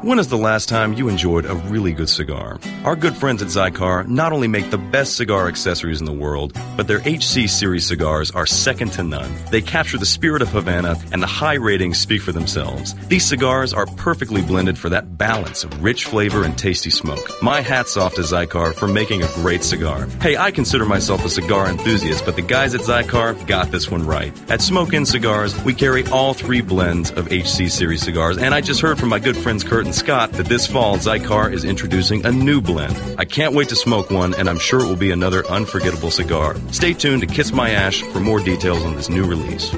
When is the last time you enjoyed a really good cigar? Our good friends at Xikar not only make the best cigar accessories in the world, but their HC series cigars are second to none. They capture the spirit of Havana, and the high ratings speak for themselves. These cigars are perfectly blended for that balance of rich flavor and tasty smoke. My hat's off to Xikar for making a great cigar. Hey, I consider myself a cigar enthusiast, but the guys at Xikar got this one right. At Smoke Inn Cigars, we carry all three blends of HC series cigars, and I just heard from my good friends Kurt and Scott that this fall Xikar is introducing a new blend. I can't wait to smoke one, and I'm sure it will be another unforgettable cigar. Stay tuned to Kiss My Ash for more details on this new release.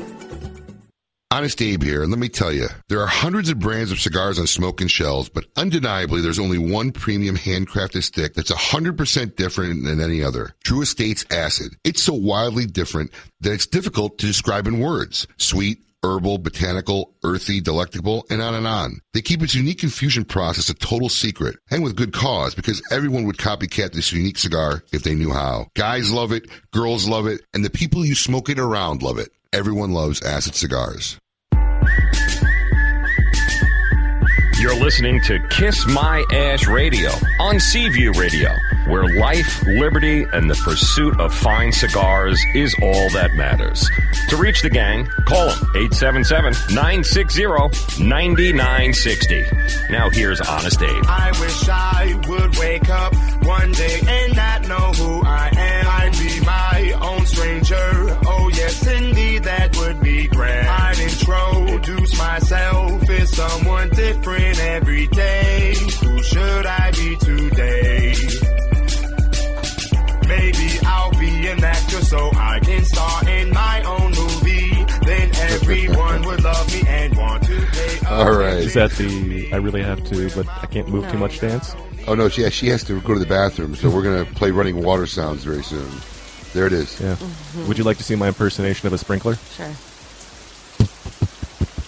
Honest Abe here, and let me tell you, there are hundreds of brands of cigars on smoking shelves, but undeniably there's only one premium handcrafted stick that's 100% different than any other. Drew Estates Acid. It's so wildly different that it's difficult to describe in words. Sweet, herbal, botanical, earthy, delectable, and on and on. They keep its unique infusion process a total secret, and with good cause, because everyone would copycat this unique cigar if they knew how. Guys love it, girls love it, and the people you smoke it around love it. Everyone loves acid cigars. You're listening to Kiss My Ash Radio on Seaview Radio, where life, liberty, and the pursuit of fine cigars is all that matters. To reach the gang, call them 877 960 9960. Now here's Honest Abe. I wish I would wake up one day and not know who I am. I'd be my own stranger. Myself as someone different every day. Who should I be today? Maybe I'll be an actor so I can star in my own movie. Then everyone would love me and want to pay. All right. Is that the I really have to, but I can't move too much dance? Oh no, she, she has to go to the bathroom, so we're gonna play running water sounds very soon. There it is. Yeah. Mm-hmm. Would you like to see my impersonation of a sprinkler? Sure.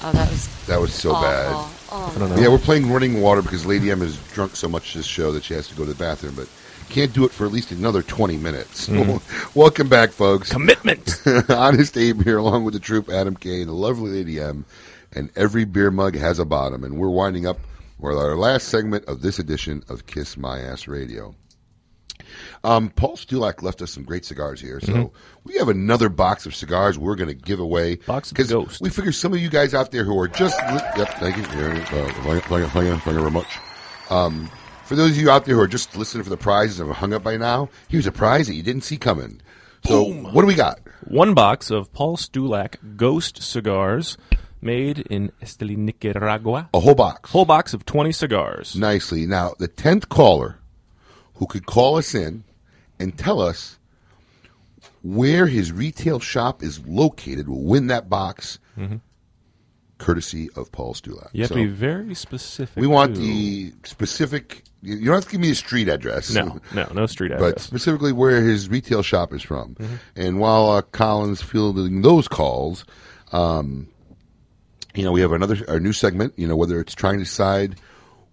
Oh, that was. That was so awful. bad. Oh. I don't know. Yeah, we're playing running water because Lady M has drunk so much this show that she has to go to the bathroom, but can't do it for at least another 20 minutes. Mhm. Welcome back, folks. Commitment. Honest Abe here, along with the troop, Adam K, and the lovely Lady M. And every beer mug has a bottom, and we're winding up with our last segment of this edition of Kiss My Ash Radio. Um, Paul Stulak left us some great cigars here, so Mhm. we have another box of cigars we're going to give away. Box of because Ghost. we figure some of you guys out there who are just yep, thank you, yeah, uh, thank you, thank you, very much. Um, for those of you out there who are just listening for the prizes and have hung up by now, here's a prize that you didn't see coming. So, what do we got? One box of Paul Stulak Ghost cigars made in Esteli, Nicaragua. A whole box. Whole box of 20 cigars. Nicely. Now, the 10th caller who could call us in and tell us where his retail shop is located will win that box, Mhm. courtesy of Paul Stulak. You have So, to be very specific. We want too. the specific. You don't have to give me a street address. No, no, no street address. Mm-hmm. specifically where his retail shop is from. And while uh, Colin's fielding those calls, um, you know, we have another our new segment. You know, whether it's trying to decide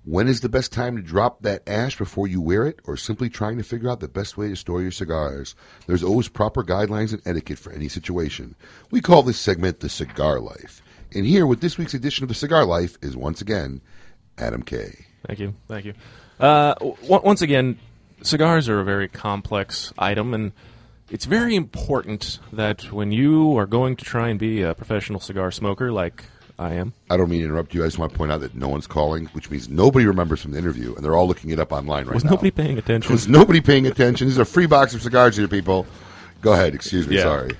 when is the best time to drop that ash before you wear it, or simply trying to figure out the best way to store your cigars. There's always proper guidelines and etiquette for any situation. We call this segment the Cigar Life. And here, with this week's edition of the Cigar Life, is once again Adam K. Thank you. Thank you. Uh, w- once again, cigars are a very complex item, and it's very important that when you are going to try and be a professional cigar smoker, like I am, I don't mean to interrupt you. I just want to point out that no one's calling, which means nobody remembers from the interview, and they're all looking it up online right now. was now. nobody paying attention? Was nobody paying attention? This is a free box of cigars here, people. Go ahead. Excuse me. Yeah. Sorry.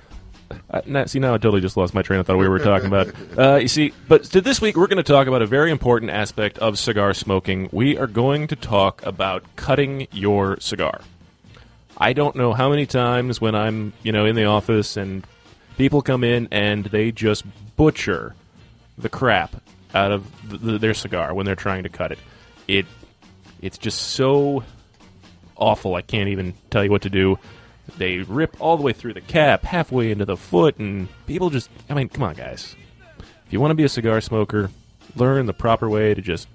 Uh, now, see, now I totally just lost my train of thought. We were talking about. Uh, you see, but to this week we're going to talk about a very important aspect of cigar smoking. We are going to talk about cutting your cigar. I don't know how many times when I'm, you know, in the office and people come in and they just butcher the crap out of th- th- their cigar when they're trying to cut it. It, it's just so awful. I can't even tell you what to do. They rip all the way through the cap, halfway into the foot, and people just. I mean, come on, guys. If you want to be a cigar smoker, learn the proper way to just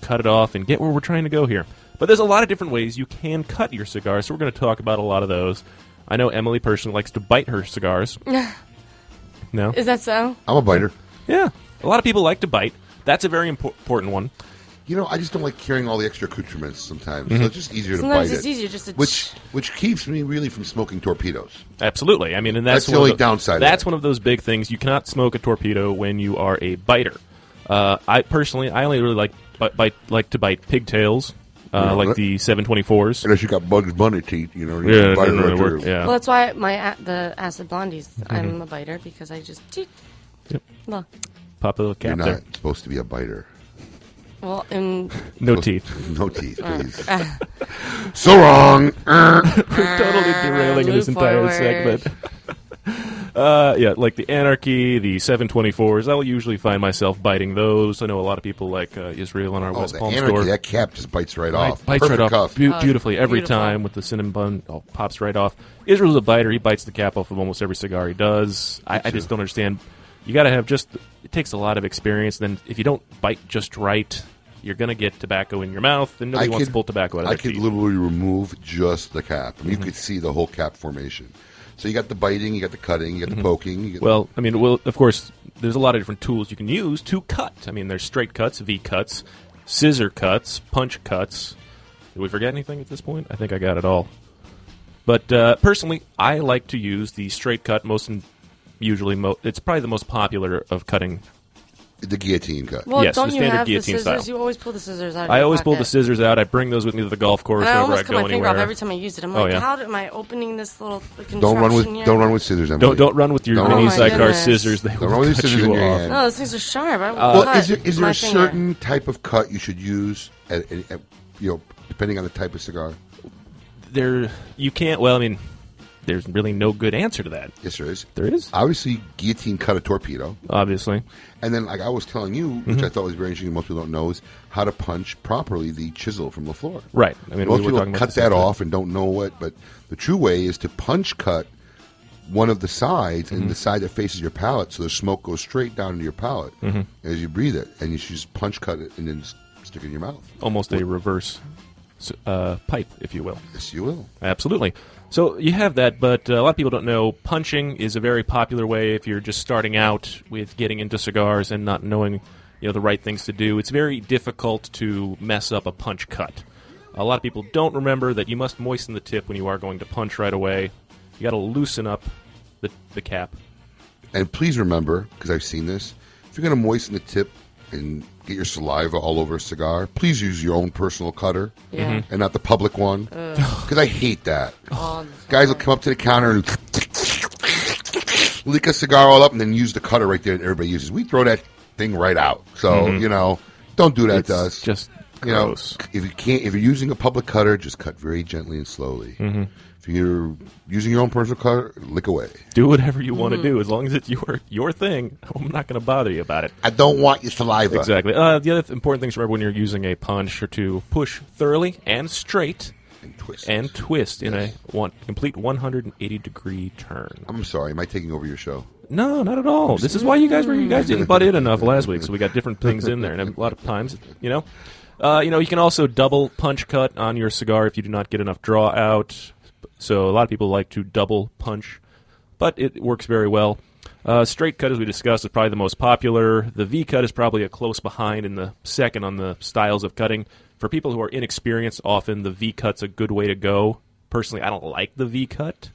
cut it off and get where we're trying to go here. But there's a lot of different ways you can cut your cigar, so we're going to talk about a lot of those. I know Emily personally likes to bite her cigars. No? Is that so? I'm a biter. Yeah. A lot of people like to bite. That's a very impo- important one. You know, I just don't like carrying all the extra accoutrements sometimes. Mhm. So it's just easier Sometimes to bite it's it. easier just to which which keeps me really from smoking torpedoes. Absolutely. I mean, and that's, That's the one only of downside of That's one of those big things. You cannot smoke a torpedo when you are a biter. Uh, I personally, I only really like bite, bite like to bite pigtails, uh, Yeah, like that- the 724s. Unless you got Bugs Bunny teeth, you know. you Yeah, can bite no, it no, right no, we're- through. yeah. Well, that's why my a- the acid blondies. Mm-hmm. I'm a biter because I just. Teet. Yep. Well, Pop a little You're not there. supposed to be a biter. well, in No teeth. No teeth, please. so wrong. We're totally derailing this Move entire forward. segment. Uh, yeah, like the Anarchy, the 724s. I'll usually find myself biting those. I know a lot of people like uh, Israel on our Oh, West the Palm Anarchy, store. that cap just bites right Right, off. Bites Perfect right off cuff. beau- Oh, beautifully every beautiful. time with the cinnamon bun. Oh, pops right off. Israel's a biter. He bites the cap off of almost every cigar he does. I, I just don't understand. You got to have just. It takes a lot of experience. Then if you don't bite just right, you're gonna get tobacco in your mouth, and nobody I wants could- to pull tobacco out of I could teeth. literally remove just the cap. I mean, Mhm. You could see the whole cap formation. So you got the biting, you got the cutting, you got Mhm. the poking. You got Well, I mean, well, of course, there's a lot of different tools you can use to cut. I mean, there's straight cuts, V cuts, scissor cuts, punch cuts. Did we forget anything at this point? I think I got it all. But uh, personally, I like to use the straight cut. Most in, usually, mo- it's probably the most popular of cutting. the guillotine cut. well, yes, don't the you standard have the guillotine scissors? style. You always pull the scissors out. Of I your always pull the pocket. scissors out. I bring those with me to the golf course And I whenever I almost cut go my finger anywhere. off every time I used it. I'm oh like, yeah. how am I opening this little contraption Don't run with here? don't run with scissors, Emily. Don't don't run with your Don't mini run with sidecar goodness. scissors. They Don't will run with your cut scissors you in your off. hand. No, those things are sharp. I uh, will well, cut is there, is there my a finger. certain type of cut you should use? At, at, at, you know, depending on the type of cigar. There, you can't. Well, I mean, there's really no good answer to that. Yes, there is. There is. Obviously, guillotine cut a torpedo. Obviously. And then, like I was telling you, which Mhm. I thought was very interesting, most people don't know, is how to punch properly the chisel from the floor. Right. I mean, most we people cut that off and don't know what, but the true way is to punch cut one of the sides Mhm. and the side that faces your palate, so the smoke goes straight down into your palate Mhm. as you breathe it, and you should just punch cut it and then stick it in your mouth. almost a reverse uh, pipe, if you will. Yes, you will. Absolutely. So you have that, but uh, a lot of people don't know punching is a very popular way if you're just starting out with getting into cigars and not knowing, you know, the right things to do. It's very difficult to mess up a punch cut. A lot of people don't remember that you must moisten the tip when you are going to punch right away. You got to loosen up the the cap. And please remember, because I've seen this, if you're going to moisten the tip and get your saliva all over a cigar, please use your own personal cutter Yeah. Mhm. and not the public one. Because I hate that. Oh, Guys will come up to the counter and lick a cigar all up and then use the cutter right there that everybody uses. We throw that thing right out. So, Mhm. you know, don't do that It's to us. just you know, if you can't, if you're using a public cutter, just cut very gently and slowly. Mhm. If you're using your own personal cutter, lick away. Do whatever you want to do, as long as it's your your thing. I'm not going to bother you about it. I don't want your saliva. Exactly. Uh, the other th- important thing to remember when you're using a punch or to push thoroughly and straight and twist and twist in a one complete 180 degree turn. I'm sorry, am I taking over your show? No, not at all. This is why you guys were you guys didn't butt in enough last week, so we got different things in there, and a lot of times, you know, uh, you know, you can also double punch cut on your cigar if you do not get enough draw out. So a lot of people like to double punch, but it works very well. Uh, straight cut, as we discussed, is probably the most popular. The V cut is probably a close behind in the second on the styles of cutting. For people who are inexperienced, often the V cut's a good way to go. Personally, I don't like the V cut.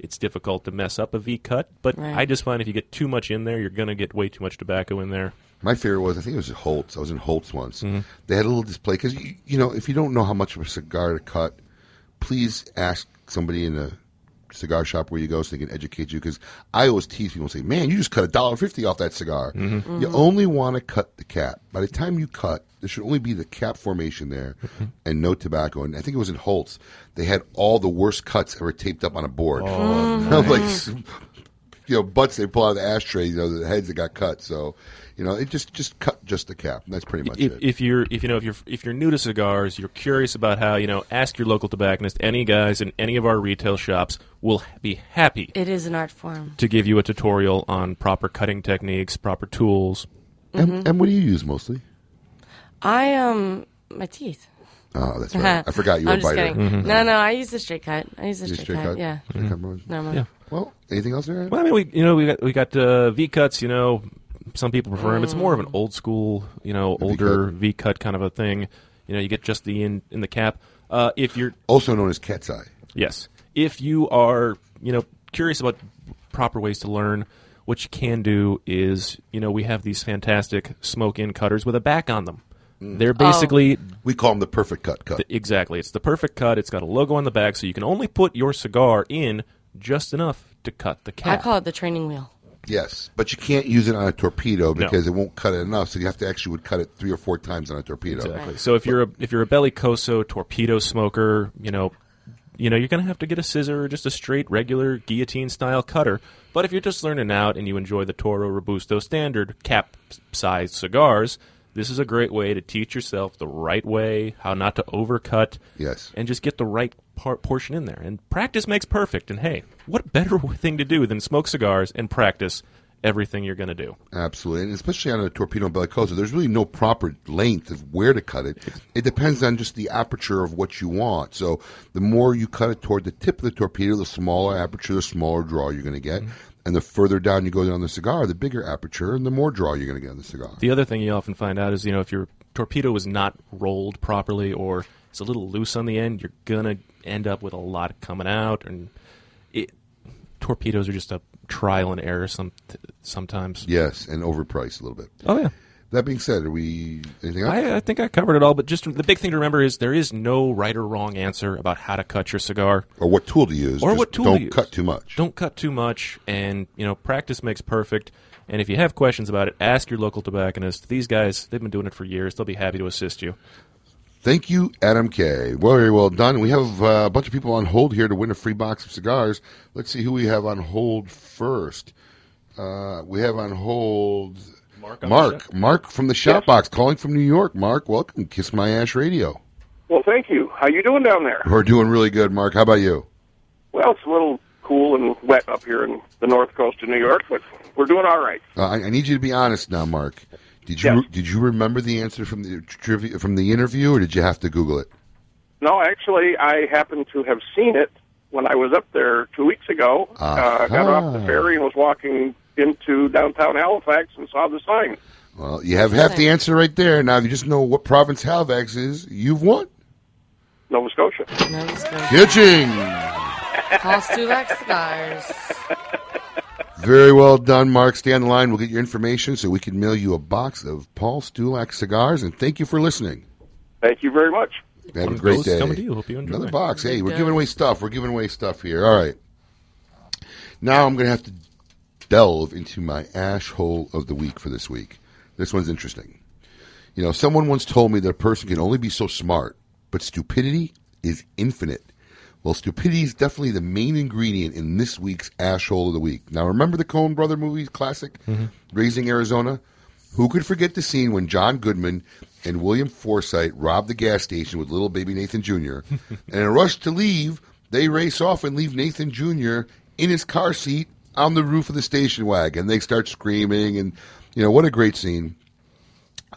It's difficult to mess up a V cut, but Right. I just find if you get too much in there, you're going to get way too much tobacco in there. My favorite was I think it was Holt's. I was in Holt's once. Mm-hmm. They had a little display because you, you know if you don't know how much of a cigar to cut, please ask somebody in a cigar shop where you go so they can educate you. Because I always tease people and say, "Man, you just cut a dollar fifty off that cigar." Mhm. You Mhm. only want to cut the cap. By the time you cut, there should only be the cap formation there Mm-hmm. and no tobacco. And I think it was in Holt's. They had all the worst cuts ever taped up on a board. Oh, I'm like, you know, butts they pull out of the ashtray. You know, the heads that got cut. So, you know, it just just cut just the cap. That's pretty much if, it. if you're if you know if you're if you're new to cigars, you're curious about how you know, ask your local tobacconist. Any guys in any of our retail shops will be happy It is an art form. to give you a tutorial on proper cutting techniques, proper tools. And, and what do you use mostly? I um my teeth. Oh, that's right. I forgot you were I'm a just biter. kidding. No, no, I use the straight cut. I use the straight, straight cut. cut? Yeah. Straight cut motion? No, no. Yeah. Well, anything else there? Well, I mean, we you know we got we got uh, V cuts. You know, some people prefer them. It's more of an Mm. old school, you know, older V cut kind of a thing. You know, you get just the in in the cap. Uh, if you're also known as cat's eye. Yes. If you are, you know, curious about proper ways to learn, what you can do is, you know, we have these fantastic Smoke Inn cutters with a back on them. Mm. They're basically we call them the perfect cut cut. exactly. It's the perfect cut. It's got a logo on the back, so you can only put your cigar in just enough to cut the cap. I cap. call it the training wheel. Yes, but you can't use it on a torpedo because it won't cut it enough. So you have to actually would cut it three or four times on a torpedo. Exactly. So if you're a if you're a bellicoso torpedo smoker, you know, you know you're going to have to get a scissor or just a straight regular guillotine style cutter. But if you're just learning out and you enjoy the Toro Robusto standard cap size cigars, this is a great way to teach yourself the right way, how not to overcut. Yes. And just get the right part portion in there. And practice makes perfect. And hey, what better thing to do than smoke cigars and practice everything you're going to do? Absolutely, and especially on a torpedo and bellicoso, there's really no proper length of where to cut it. It depends on just the aperture of what you want. So the more you cut it toward the tip of the torpedo, the smaller aperture, the smaller draw you're going to get. Mm-hmm. And the further down you go down the cigar, the bigger aperture and the more draw you're going to get on the cigar. The other thing you often find out is, you know, if your torpedo is not rolled properly or it's a little loose on the end, you're gonna end up with a lot coming out, and it, torpedoes are just a trial and error some sometimes. Yes, and overpriced a little bit. Oh yeah. That being said, are we anything else? I, I think I covered it all, but just the big thing to remember is there is no right or wrong answer about how to cut your cigar or what tool to use. or Just what tool don't to use. cut too much. Don't cut too much, and you know, practice makes perfect. And if you have questions about it, ask your local tobacconist. These guys, they've been doing it for years. They'll be happy to assist you. Thank you, Adam K. Very well done. We have uh, a bunch of people on hold here to win a free box of cigars. Let's see who we have on hold first. Uh, we have on hold Mark. on Mark. Mark from the Shop Box, calling from New York. Mark, welcome. Kiss My Ash Radio. Well, thank you. How you doing down there? We're doing really good, Mark. How about you? Well, it's a little cool and wet up here in the north coast of New York, but we're doing all right. Uh, I, I need you to be honest now, Mark. Did you did you remember the answer from the trivia from the interview, or did you have to Google it? No, actually, I happened to have seen it when I was up there two weeks ago. Uh, got off the ferry and was walking into downtown Halifax and saw the sign. Well, you have half the answer right there. Now, if you just know what province Halifax is, you've won. Nova Scotia. Nova Scotia. Kitching. Call Stulak Cigars. Very well done, Mark. Stay on the line. We'll get your information so we can mail you a box of Paul Stulak cigars. And thank you for listening. Thank you very much. Have One a great day. coming to you. Hope you enjoy. Another box. Hey, we're giving away stuff. We're giving away stuff here. All right. Now I'm going to have to delve into my ash hole of the week for this week. This one's interesting. You know, someone once told me that a person can only be so smart, but stupidity is infinite. Well, stupidity is definitely the main ingredient in this week's asshole of the week. Now, remember the Coen Brother movie classic, Mhm. Raising Arizona? Who could forget the scene when John Goodman and William Forsythe robbed the gas station with little baby Nathan Jr. and in a rush to leave, they race off and leave Nathan Jr. in his car seat on the roof of the station wagon. They start screaming, and you know what a great scene.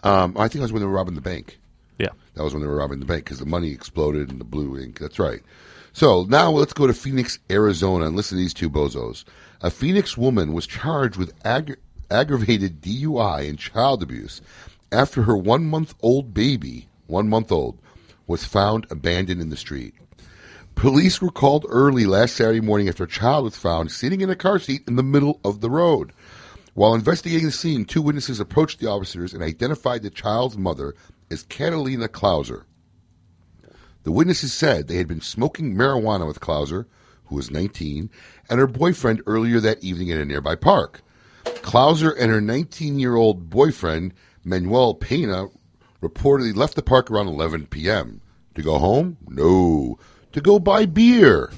Um, I think that was when they were robbing the bank. Yeah. That was when they were robbing the bank because the money exploded and the blue ink. That's right. So now let's go to Phoenix, Arizona, and listen to these two bozos. A Phoenix woman was charged with aggra- aggravated DUI and child abuse after her one month old baby, one month old, was found abandoned in the street. Police were called early last Saturday morning after a child was found sitting in a car seat in the middle of the road. While investigating the scene, two witnesses approached the officers and identified the child's mother as Catalina Klauser. The witnesses said they had been smoking marijuana with Klauser, who was 19, and her boyfriend earlier that evening in a nearby park. Klauser and her 19 year old boyfriend, Manuel Pena, reportedly left the park around 11 p.m. To go home? No. To go buy beer.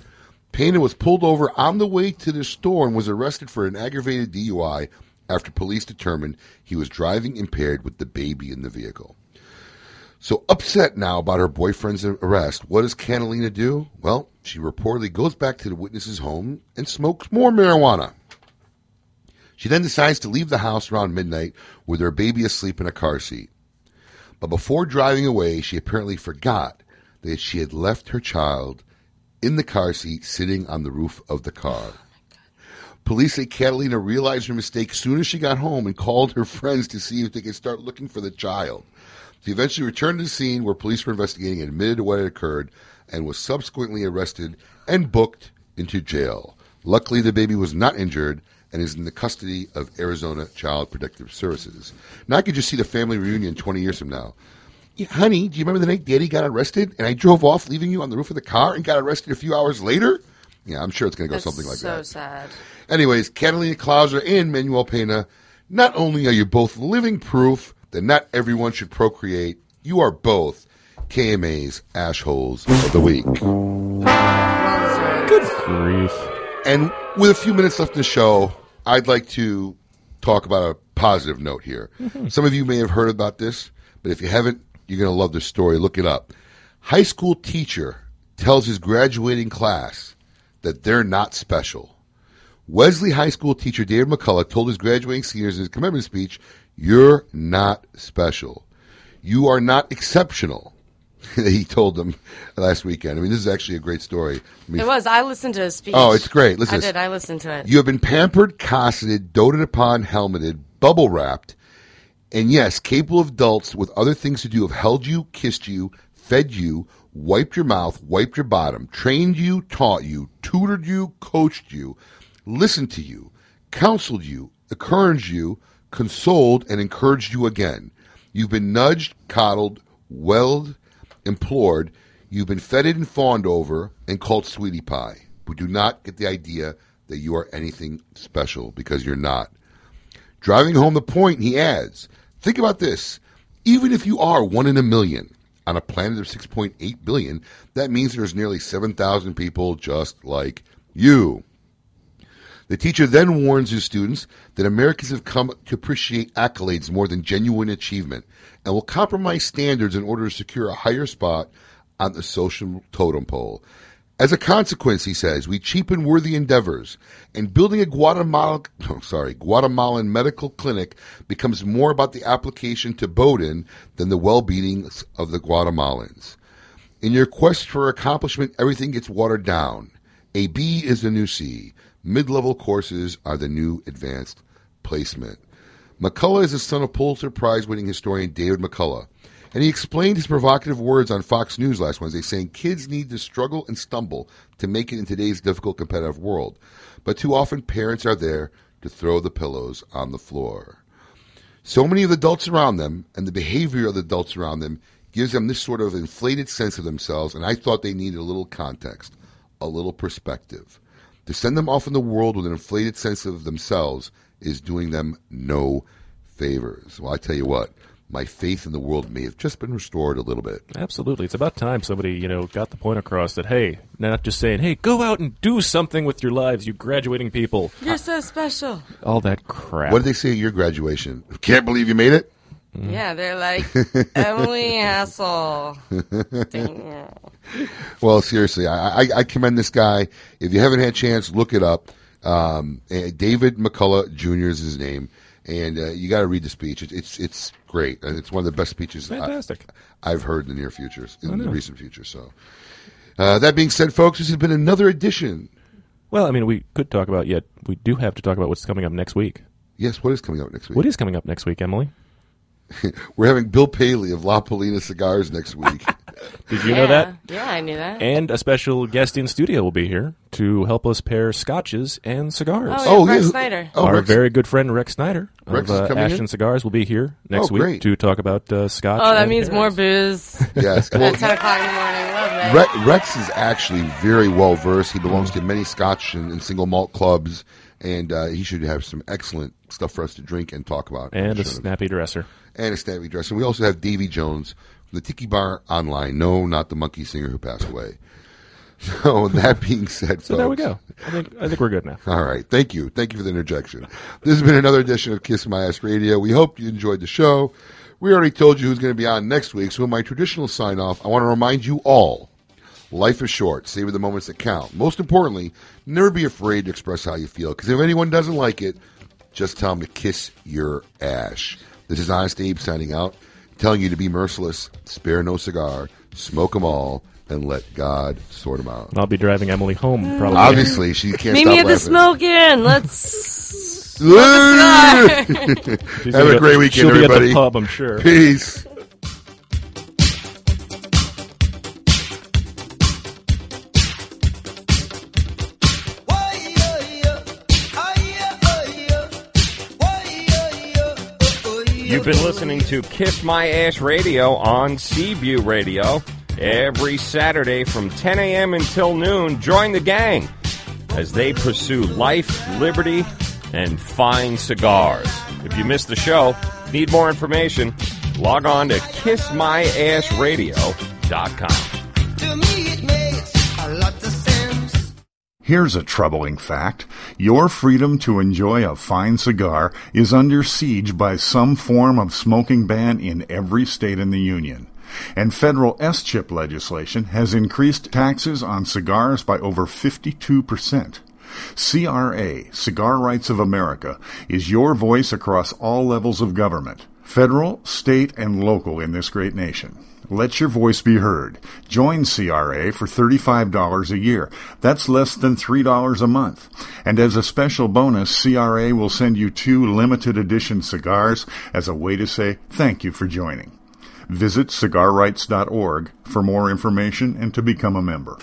Pena was pulled over on the way to the store and was arrested for an aggravated DUI after police determined he was driving impaired with the baby in the vehicle. So upset now about her boyfriend's arrest, what does Catalina do? Well, she reportedly goes back to the witness's home and smokes more marijuana. She then decides to leave the house around midnight with her baby asleep in a car seat. But before driving away, she apparently forgot that she had left her child in the car seat sitting on the roof of the car. Police say Catalina realized her mistake soon as she got home and called her friends to see if they could start looking for the child. She eventually returned to the scene where police were investigating and admitted to what had occurred and was subsequently arrested and booked into jail. Luckily, the baby was not injured and is in the custody of Arizona Child Protective Services. Now I could just see the family reunion 20 years from now. Yeah, honey, do you remember the night Daddy got arrested and I drove off leaving you on the roof of the car and got arrested a few hours later? Yeah, I'm sure it's going to go That's something like so that. So sad. Anyways, Catalina Klauser and Manuel Pena, not only are you both living proof that not everyone should procreate, you are both KMA's assholes of the week. Good grief. And with a few minutes left in the show, I'd like to talk about a positive note here. Mhm. Some of you may have heard about this, but if you haven't, you're going to love this story. Look it up. High school teacher tells his graduating class that they're not special. Wellesley High School teacher David McCullough told his graduating seniors in his commencement speech, You're not special. You are not exceptional. he told them last weekend. I mean, this is actually a great story. I mean, It was. I listened to his speech. Oh, it's great. Listen I did. I listened to it. You have been pampered, cosseted, doted upon, helmeted, bubble wrapped, and yes, capable of adults with other things to do have held you, kissed you, fed you, wiped your mouth, wiped your bottom, trained you, taught you, tutored you, coached you, listened to you, counseled you, encouraged you, consoled, and encouraged you again. You've been nudged, coddled, welled, implored. You've been feted and fawned over and called sweetie pie. But do not get the idea that you are anything special because you're not. Driving home the point, he adds, think about this. Even if you are one in a million on a planet of 6.8 billion, that means there's nearly 7,000 people just like you. The teacher then warns his students that Americans have come to appreciate accolades more than genuine achievement and will compromise standards in order to secure a higher spot on the social totem pole. As a consequence, he says, we cheapen worthy endeavors, and building a Guatemala, oh, sorry, Guatemalan medical clinic becomes more about the application to Bowdoin than the well-being of the Guatemalans. In your quest for accomplishment, everything gets watered down. A B is the new C. Mid-level courses are the new advanced placement. McCullough is the son of Pulitzer Prize-winning historian David McCullough, and he explained his provocative words on Fox News last Wednesday, saying kids need to struggle and stumble to make it in today's difficult competitive world. But too often parents are there to throw the pillows on the floor. So many of the adults around them and the behavior of the adults around them gives them this sort of inflated sense of themselves, and I thought they needed a little context, a little perspective. To send them off in the world with an inflated sense of themselves is doing them no favors. Well, I tell you what, my faith in the world may have just been restored a little bit. Absolutely. It's about time somebody, you know, got the point across that, hey, not just saying, hey, go out and do something with your lives, you graduating people. You're so special. All that crap. What did they say at your graduation? Can't believe you made it? Yeah, they're like Emily Hassel. Well, seriously, I, I, I commend this guy. If you haven't had a chance, look it up. Um, eh, David McCullough Jr. is his name, and uh, you got to read the speech. It's it's, it's great. It's one of the best speeches Fantastic. I, have heard in the near future, in the recent future. So, uh, that being said, folks, this has been another edition. Well, I mean, we could talk about yet. We do have to talk about what's coming up next week. Yes, what is coming up next week? What is coming up next week, Emily? We're having Bill Paley of La Palina Cigars next week. Did you know that? Yeah, I knew that. And a special guest in studio will be here to help us pair scotches and cigars. Oh, yeah, Rex Snyder. Oh, Our Rex- very good friend Rex Snyder Rex of is uh, coming Ashton in? Cigars will be here next Oh, week great. to talk about uh, scotch. Oh, that and means pairs. more booze. Yes, At well- 10 o'clock in the morning. Love. Re- Rex is actually very well versed. He belongs to many Scotch and, and single malt clubs, and uh, he should have some excellent stuff for us to drink and talk about. And a snappy dresser. and a snappy dress. And we also have Davy Jones from the Tiki Bar Online. No, not the monkey singer who passed away. So that being said, So there we go. I think I think we're good now. All right. Thank you. Thank you for the interjection. This has been another edition of Kiss My Ash Radio. We hope you enjoyed the show. We already told you who's going to be on next week. So in my traditional sign off, I want to remind you all life is short. Savor the moments that count. Most importantly, never be afraid to express how you feel. Because if anyone doesn't like it, just tell them to kiss your ash. This is Honest Abe signing out, telling you to be merciless, spare no cigar, smoke them all, and let God sort them out. And I'll be driving Emily home probably. Obviously, she can't Meet stop me at the laughing. Smoke Inn. Let's Have smoke a cigar. She's a great weekend, she'll be at the pub, I'm sure. Peace. You've been listening to Kiss My Ash Radio on Seaview Radio. Every Saturday from 10 a.m. until noon, join the gang as they pursue life, liberty, and fine cigars. If you missed the show, need more information, log on to kissmyashradio.com. Here's a troubling fact. Your freedom to enjoy a fine cigar is under siege by some form of smoking ban in every state in the Union. And federal S-chip legislation has increased taxes on cigars by over 52%. CRA, Cigar Rights of America, is your voice across all levels of government, federal, state, and local in this great nation. Let your voice be heard. Join CRA for $35 a year. That's less than $3 a month. And as a special bonus, CRA will send you two limited edition cigars as a way to say thank you for joining. Visit cigarrights.org for more information and to become a member.